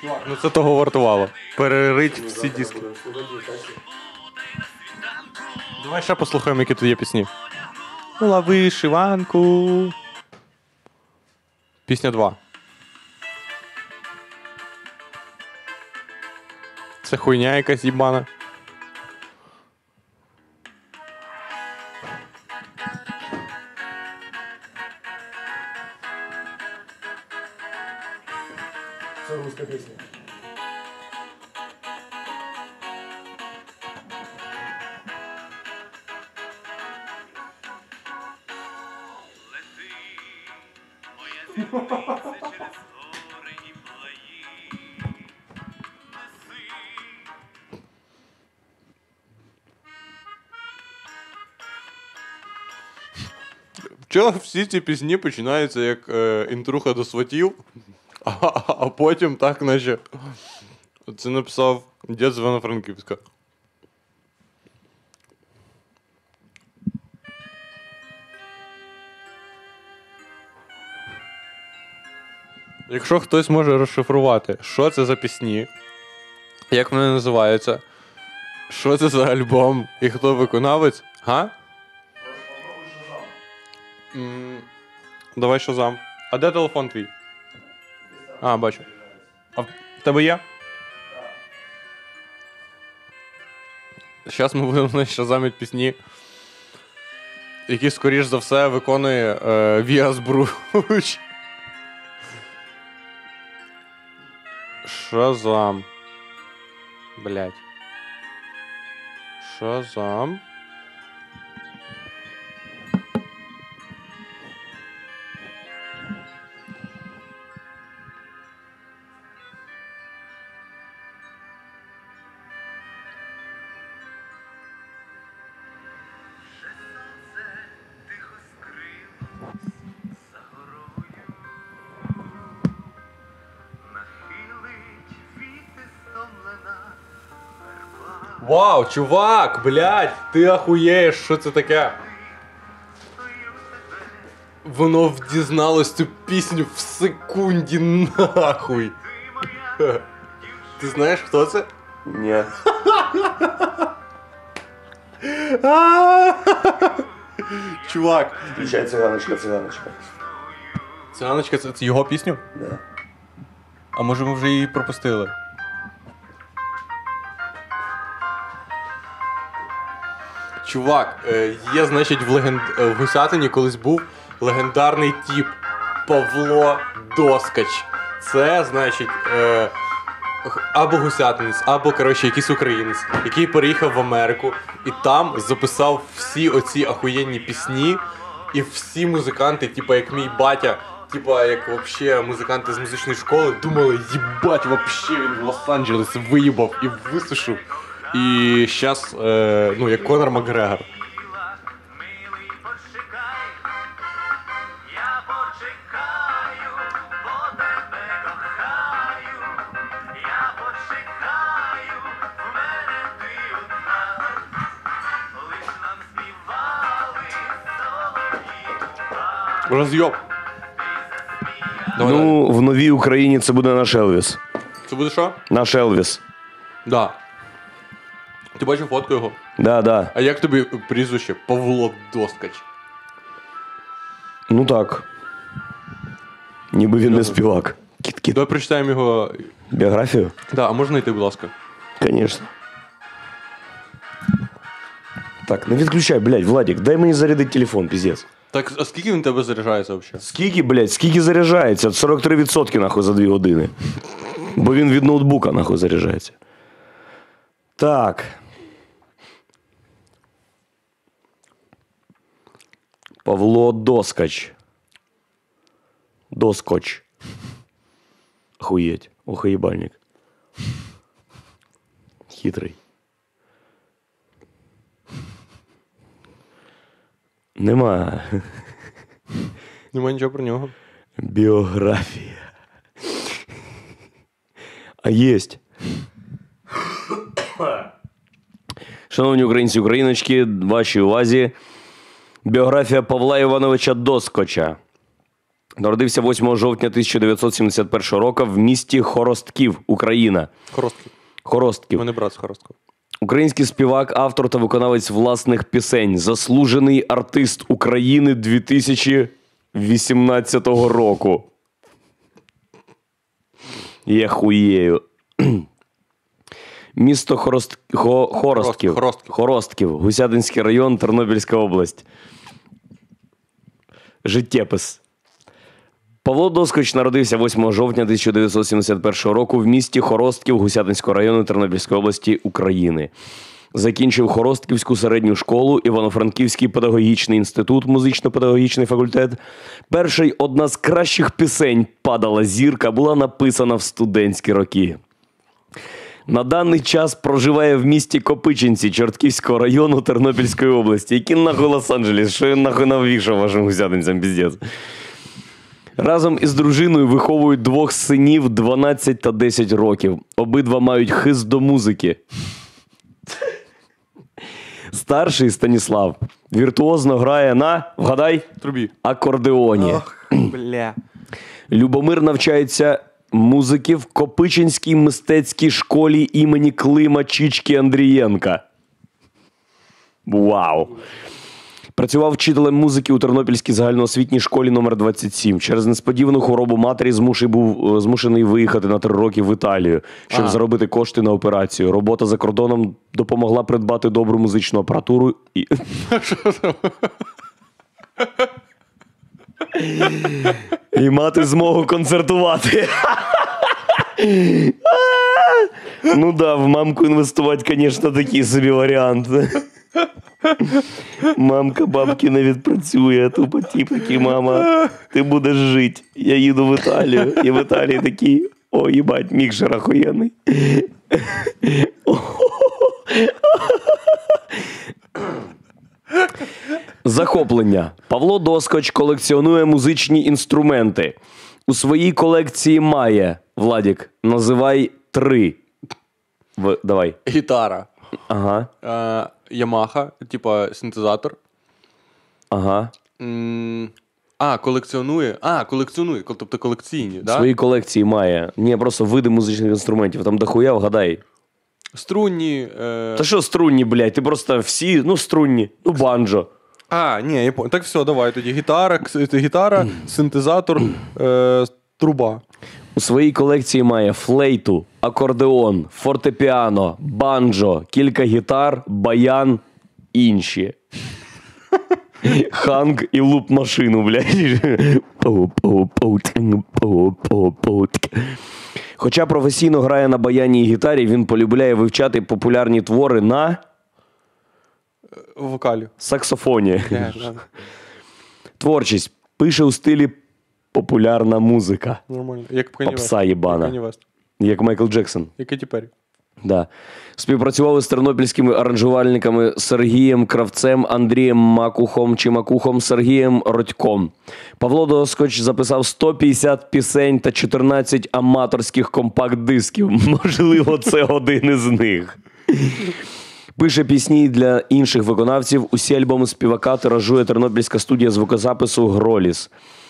Ну це того вартувало. Перерить всі диски. Давай ще послухаємо, які тут є пісні. Лови шиванку. Пісня 2. Це хуйня якась їбана. Всі ці пісні починаються як е, інтруха до сватів, а, а потім так, наче. Це написав дід з Івано-Франківська. Якщо хтось може розшифрувати, що це за пісні, як вони називаються, що це за альбом і хто виконавець, га? Давай Шазам. А де телефон твій? А, бачу. А в тебе є? Зараз ми будемо шазамити пісні, які, скоріш за все, виконує е, Віас Бруч. Шазам. Блять. Шазам. Чувак, блядь, ти ахуєєш, що це таке? Воно вдізналось цю пісню в секунді нахуй. ти знаєш, хто це? Ні. Чувак. Включай циганочка, циганочка. Циганочка, це, це його пісню? Да. А може ми вже її пропустили? Чувак, е, є, значить, в, легенд... е, в Гусятині колись був легендарний тіп Павло Доскач. Це, значить, е, або гусятинець, або, коротше, якийсь українець, який переїхав в Америку і там записав всі оці ахуєнні пісні, і всі музиканти, типа як мій батя, типа як вообще музиканти з музичної школи, думали, їбать, вообще він в Лос-Анджелес виїбав і висушив. І зараз, е, ну, як Конор Макгрегор. Роз'єб. Давай. Ну, в новій Україні це буде наш Елвіс. Це буде що? Наш Елвіс. Да. Ти бачив фотку його? Да, да. А як тобі прізвище Павло Доскач? Ну так. Ніби він не співак. Кіт-кіт. Давай прочитаємо його. Біографію? Да, а можна йти, будь ласка. Конечно. Так, не відключай, блядь, Владик, дай мені зарядити телефон, піздець. Так, а скільки він тебе заряджається взагалі? Скільки, блядь, скільки заряджається? 43% нахуй за 2 години. Бо він від ноутбука нахуй заряджається. Так. Павло Доскач. Доскоч. Охуєть. Охуєбальник. Хитрий. Нема. Нема нічого про нього. Біографія. А єсть. Шановні українці і україночки, вашій увазі. Біографія Павла Івановича Доскоча. Народився 8 жовтня 1971 року в місті Хоростків, Україна. Хоростків. Хоростків. мене брат з Хоросткова. Український співак, автор та виконавець власних пісень. Заслужений артист України 2018 року. Я хуєю. Місто Хорост... Хо... Хоростків. Хоростків. Хоростків. Гусядинський район, Тернопільська область. Життєпис. Павло Доскоч народився 8 жовтня 1971 року в місті Хоростків Гусятинського району Тернопільської області України. Закінчив Хоростківську середню школу, Івано-Франківський педагогічний інститут, музично-педагогічний факультет. Перший одна з кращих пісень Падала зірка була написана в студентські роки. На даний час проживає в місті Копичинці Чортківського району Тернопільської області. Який нахуй Лос-Анджелес? Що він нахуй навішав вашим гусятинцям, піздець. Разом із дружиною виховують двох синів 12 та 10 років. Обидва мають хист до музики. Старший Станіслав віртуозно грає на, вгадай, Трубі. акордеоні. Бля. Любомир навчається музики в Копичинській мистецькій школі імені Клима Чічки Андрієнка. Вау! Працював вчителем музики у Тернопільській загальноосвітній школі номер 27 Через несподівану хворобу матері змушений був е, змушений виїхати на три роки в Італію, щоб А. заробити кошти на операцію. Робота за кордоном допомогла придбати добру музичну апаратуру і. І мати змогу концертувати. Ну да, в мамку інвестувати, звісно, такий собі варіант. Мамка бабки не відпрацює, тупо тіп такий, мама, ти будеш жити. Я їду в Італію, і в Італії такий, о, їбать, мікшер охуєнний. Захоплення. Павло Доскоч колекціонує музичні інструменти. У своїй колекції має Владік, називай три. В, давай. Гітара. Ага. Е, Ямаха, типа синтезатор. Ага. М, А, колекціонує. А, колекціонує, кол- тобто колекційні, да? своїй колекції має. Ні, просто види музичних інструментів. Там дохуя, вгадай. Струнні. Е... Та що струнні, блядь? Ти просто всі, ну струнні, ну банджо. А, ні, я понял. Так все, давай тоді. Гітара, кс- гітара синтезатор, е, труба. У своїй колекції має флейту, акордеон, фортепіано, банджо, кілька гітар, баян, інші. Ханг і loop машину, блядь. Хоча професійно грає на баяні і гітарі, він полюбляє вивчати популярні твори на вокалі. саксофоні. Е, да, Творчість пише у стилі популярна музика, Нормально. Як Пса єбана. Як Майкл Джексон. Як і Перрі. Да. Співпрацювали з тернопільськими аранжувальниками Сергієм Кравцем, Андрієм Макухом чи Макухом Сергієм Родьком. Павло Доскоч записав 150 пісень та 14 аматорських компакт-дисків. Можливо, це один із них. Пише пісні для інших виконавців. Усі альбоми співака тиражує тернопільська студія звукозапису Гроліс.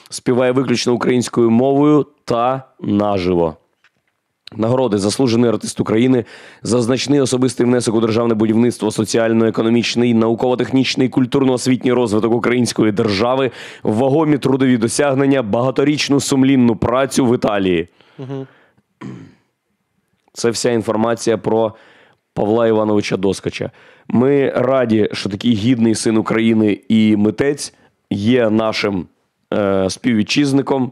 Співає виключно українською мовою та наживо. Нагороди заслужений артист України за значний особистий внесок у державне будівництво, соціально-економічний, науково-технічний, культурно-освітній розвиток української держави, вагомі трудові досягнення, багаторічну сумлінну працю в Італії. Це вся інформація про Павла Івановича Доскача. Ми раді, що такий гідний син України і митець є нашим е, співвітчизником.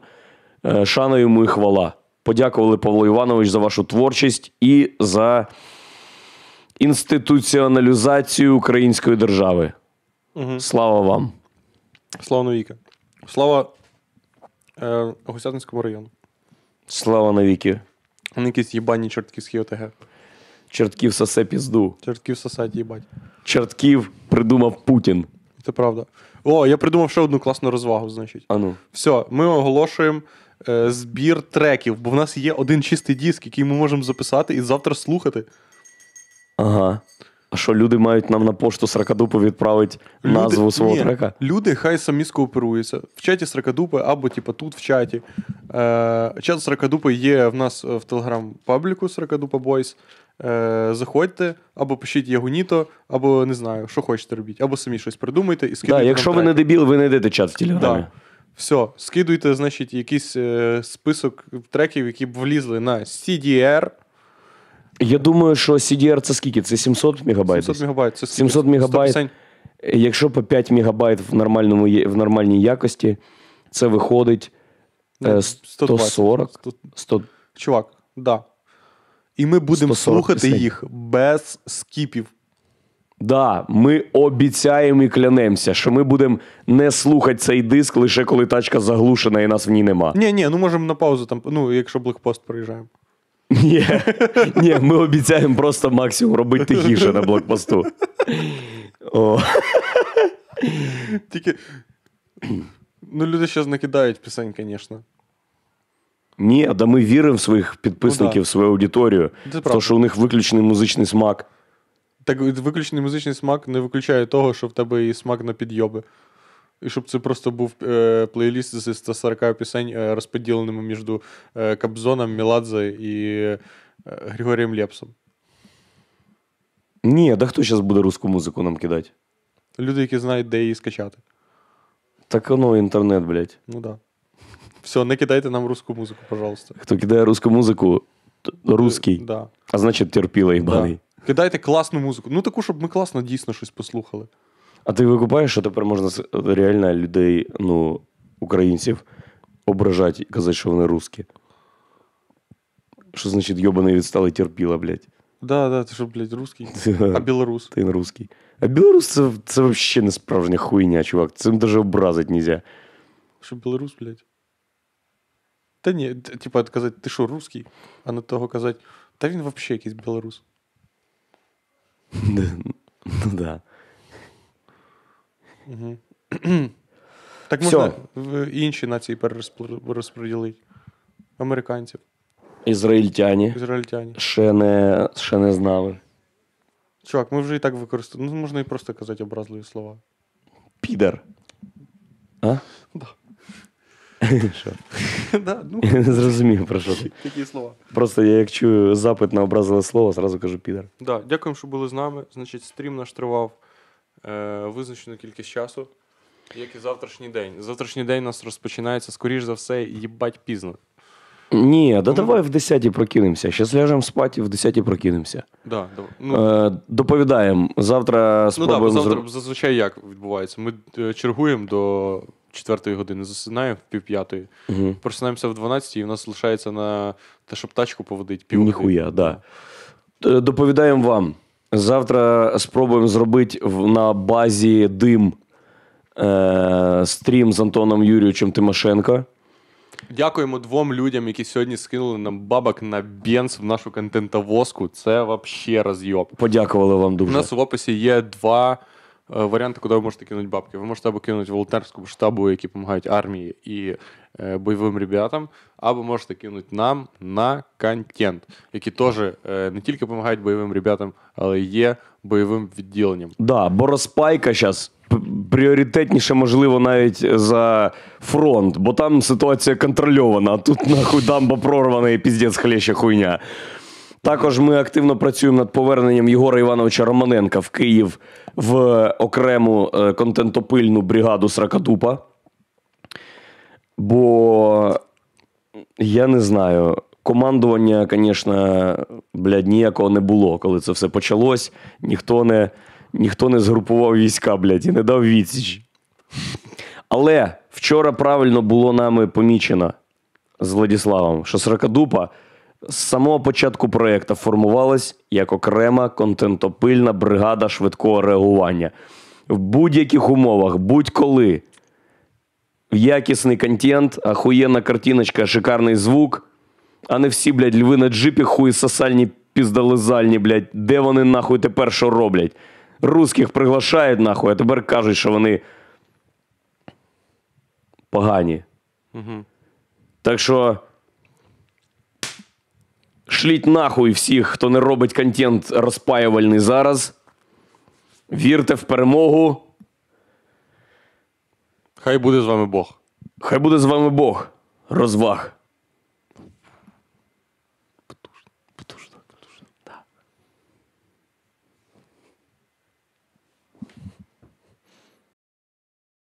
Е, шана йому і хвала. Подякували Павло Іванович за вашу творчість і за інституціоналізацію української держави. Слава вам! Слава навіки. Слава е, Гусятинському району. Слава навіки! Вони якісь їбані чортківські ОТГ. Чортків сосе пізду. Чортків сосать, їбать. Чортків придумав Путін. Це правда. О, я придумав ще одну класну розвагу, значить. Ану. Все, ми оголошуємо е, збір треків, бо в нас є один чистий диск, який ми можемо записати і завтра слухати. Ага. А що люди мають нам на пошту Сракадупу відправити назву свого ні, трека? Люди хай самі скооперуються. В чаті Сракадупи або типа тут в чаті. Е, чат Сракадупи є в нас в телеграм-пабліку Сракадупа Бойс. Е, заходьте, або пишіть Ягуніто, або не знаю, що хочете робіть, або самі щось придумайте і Да, якщо ви не треки. дебіл, ви не йдете чат в телеграмі. Да. Все, скидуйте, значить, якийсь е, список треків, які б влізли на CDR. Я думаю, що CDR це скільки? Це 700 мегабайт? 700 десь? мегабайт. Це 700 мегабайт. Якщо по 5 мегабайт в, нормальному, є- в нормальній якості, це виходить е, Ну, 140. 100. 100... Чувак, да. І ми будемо 140 слухати пісень. їх без скіпів. Да, ми обіцяємо і клянемося, що ми будемо не слухати цей диск лише коли тачка заглушена і нас в ній нема. Ні, ні, ну можемо на паузу там, ну, якщо блокпост проїжджаємо. Ні, ні, ми обіцяємо просто максимум робити тихіше на блокпосту. О, Тільки. Ну, люди зараз накидають пісень, звісно. ні, да ми віримо в своїх підписників, Ну да. в свою аудиторію. Це в правда. те, що у них виключений музичний смак. Так виключений музичний смак не виключає того, що в тебе і смак на підйоби. І щоб це просто був е, плейліст зі 140 пісень, е, розподіленими між е, Кобзоном, Міладзе і е, Григорієм Лепсом. Ні, да хто зараз буде русську музику нам кидати? Люди, які знають, де її скачати. Так воно інтернет, блядь. Ну да. Все, не кидайте нам русську музику, пожалуйста. Хто кидає русську музику, русський, Да. а значить терпіла їбаний. Да. Кидайте класну музику. Ну таку, щоб ми класно дійсно щось послухали. А ти викупаєш, що тепер можна с- реально людей, ну, українців, ображати і казати, що вони русські? Що значить йобаний відсталий терпіла, блядь? Да, да, ти що, блядь, русський? А білорус? Ти не русський. А білорус це, це взагалі не справжня хуйня, чувак. Цим навіть образити нельзя. Що білорус, блядь? Та ні, т- типа казати, ти що, русський? А на того казати, та він взагалі якийсь білорус. Ну да. Так можна в інші нації перерозподілити. Американців, Ізраїльтяні ізраїльтяні. ще не, ще не знали. Чувак, ми вже і так використовуємо. Ну, можна і просто казати образливі слова. Підер. А? Да. Що? да, ну, Я не зрозумів, про що ти. такі слова. Просто я як чую запит на образливе слово, зразу кажу підер. Да, дякуємо, що були з нами. Значить, стрім наш тривав е, визначену кількість часу, як і завтрашній день. Завтрашній день у нас розпочинається, скоріш за все, їбать пізно. Ні, да давай в 10 прокинемося. Щас ляжемо спати в 10 прокинемося. Да, давай. Ну, Е, доповідаємо. Завтра ну да, спробуємо бо завтра зазвичай як відбувається? Ми е, чергуємо до четвертої години, засинаємо в пів п'ятої, Мгм. просинаємося в 12 і в нас лишається на те, щоб тачку поводити пів. Ніхуя, да. Е, Доповідаємо вам. Завтра спробуємо зробити на базі дим е, стрім з Антоном Юрійовичем Тимошенко. Дякуємо двом людям, які сьогодні скинули нам бабок на бенз в нашу контентовозку. Це вообще розйоб. Подякували вам дуже. У нас в описі є два варіанти, куди ви можете кинути бабки. Ви можете або кинути волонтерському штабу, які допомагають армії і е, бойовим ребятам, або можете кинути нам на контент, які теж е, не тільки допомагають бойовим ребятам, але й є бойовим відділенням. Да, бо розпайка зараз пріоритетніше, можливо, навіть за фронт, бо там ситуація контрольована, а тут нахуй дамба прорвана і піздець хлеща хуйня. Також ми активно працюємо над поверненням Єгора Івановича Романенка в Київ в окрему е, контентопильну бригаду Сракадупа. Бо я не знаю. Командування, звісно, блядь, ніякого не було, коли це все почалось. Ніхто не, ніхто не згрупував війська, блядь, і не дав відсіч. Але вчора правильно було нами помічено з Владіславом, що Сракадупа з самого початку проєкту формувалась як окрема контентопильна бригада швидкого реагування. В будь-яких умовах, будь-коли якісний контент, ахуєнна картиночка, шикарний звук, а не всі, блядь, льви на джипі, хуї сосальні піздализальні, блядь. Де вони нахуй тепер що роблять? Русських приглашають нахуй, а тепер кажуть, що вони погані. Так що. Шліть нахуй всіх, хто не робить контент розпаювальний зараз. Вірте в перемогу. Хай буде з вами Бог. Хай буде з вами Бог. Розваг.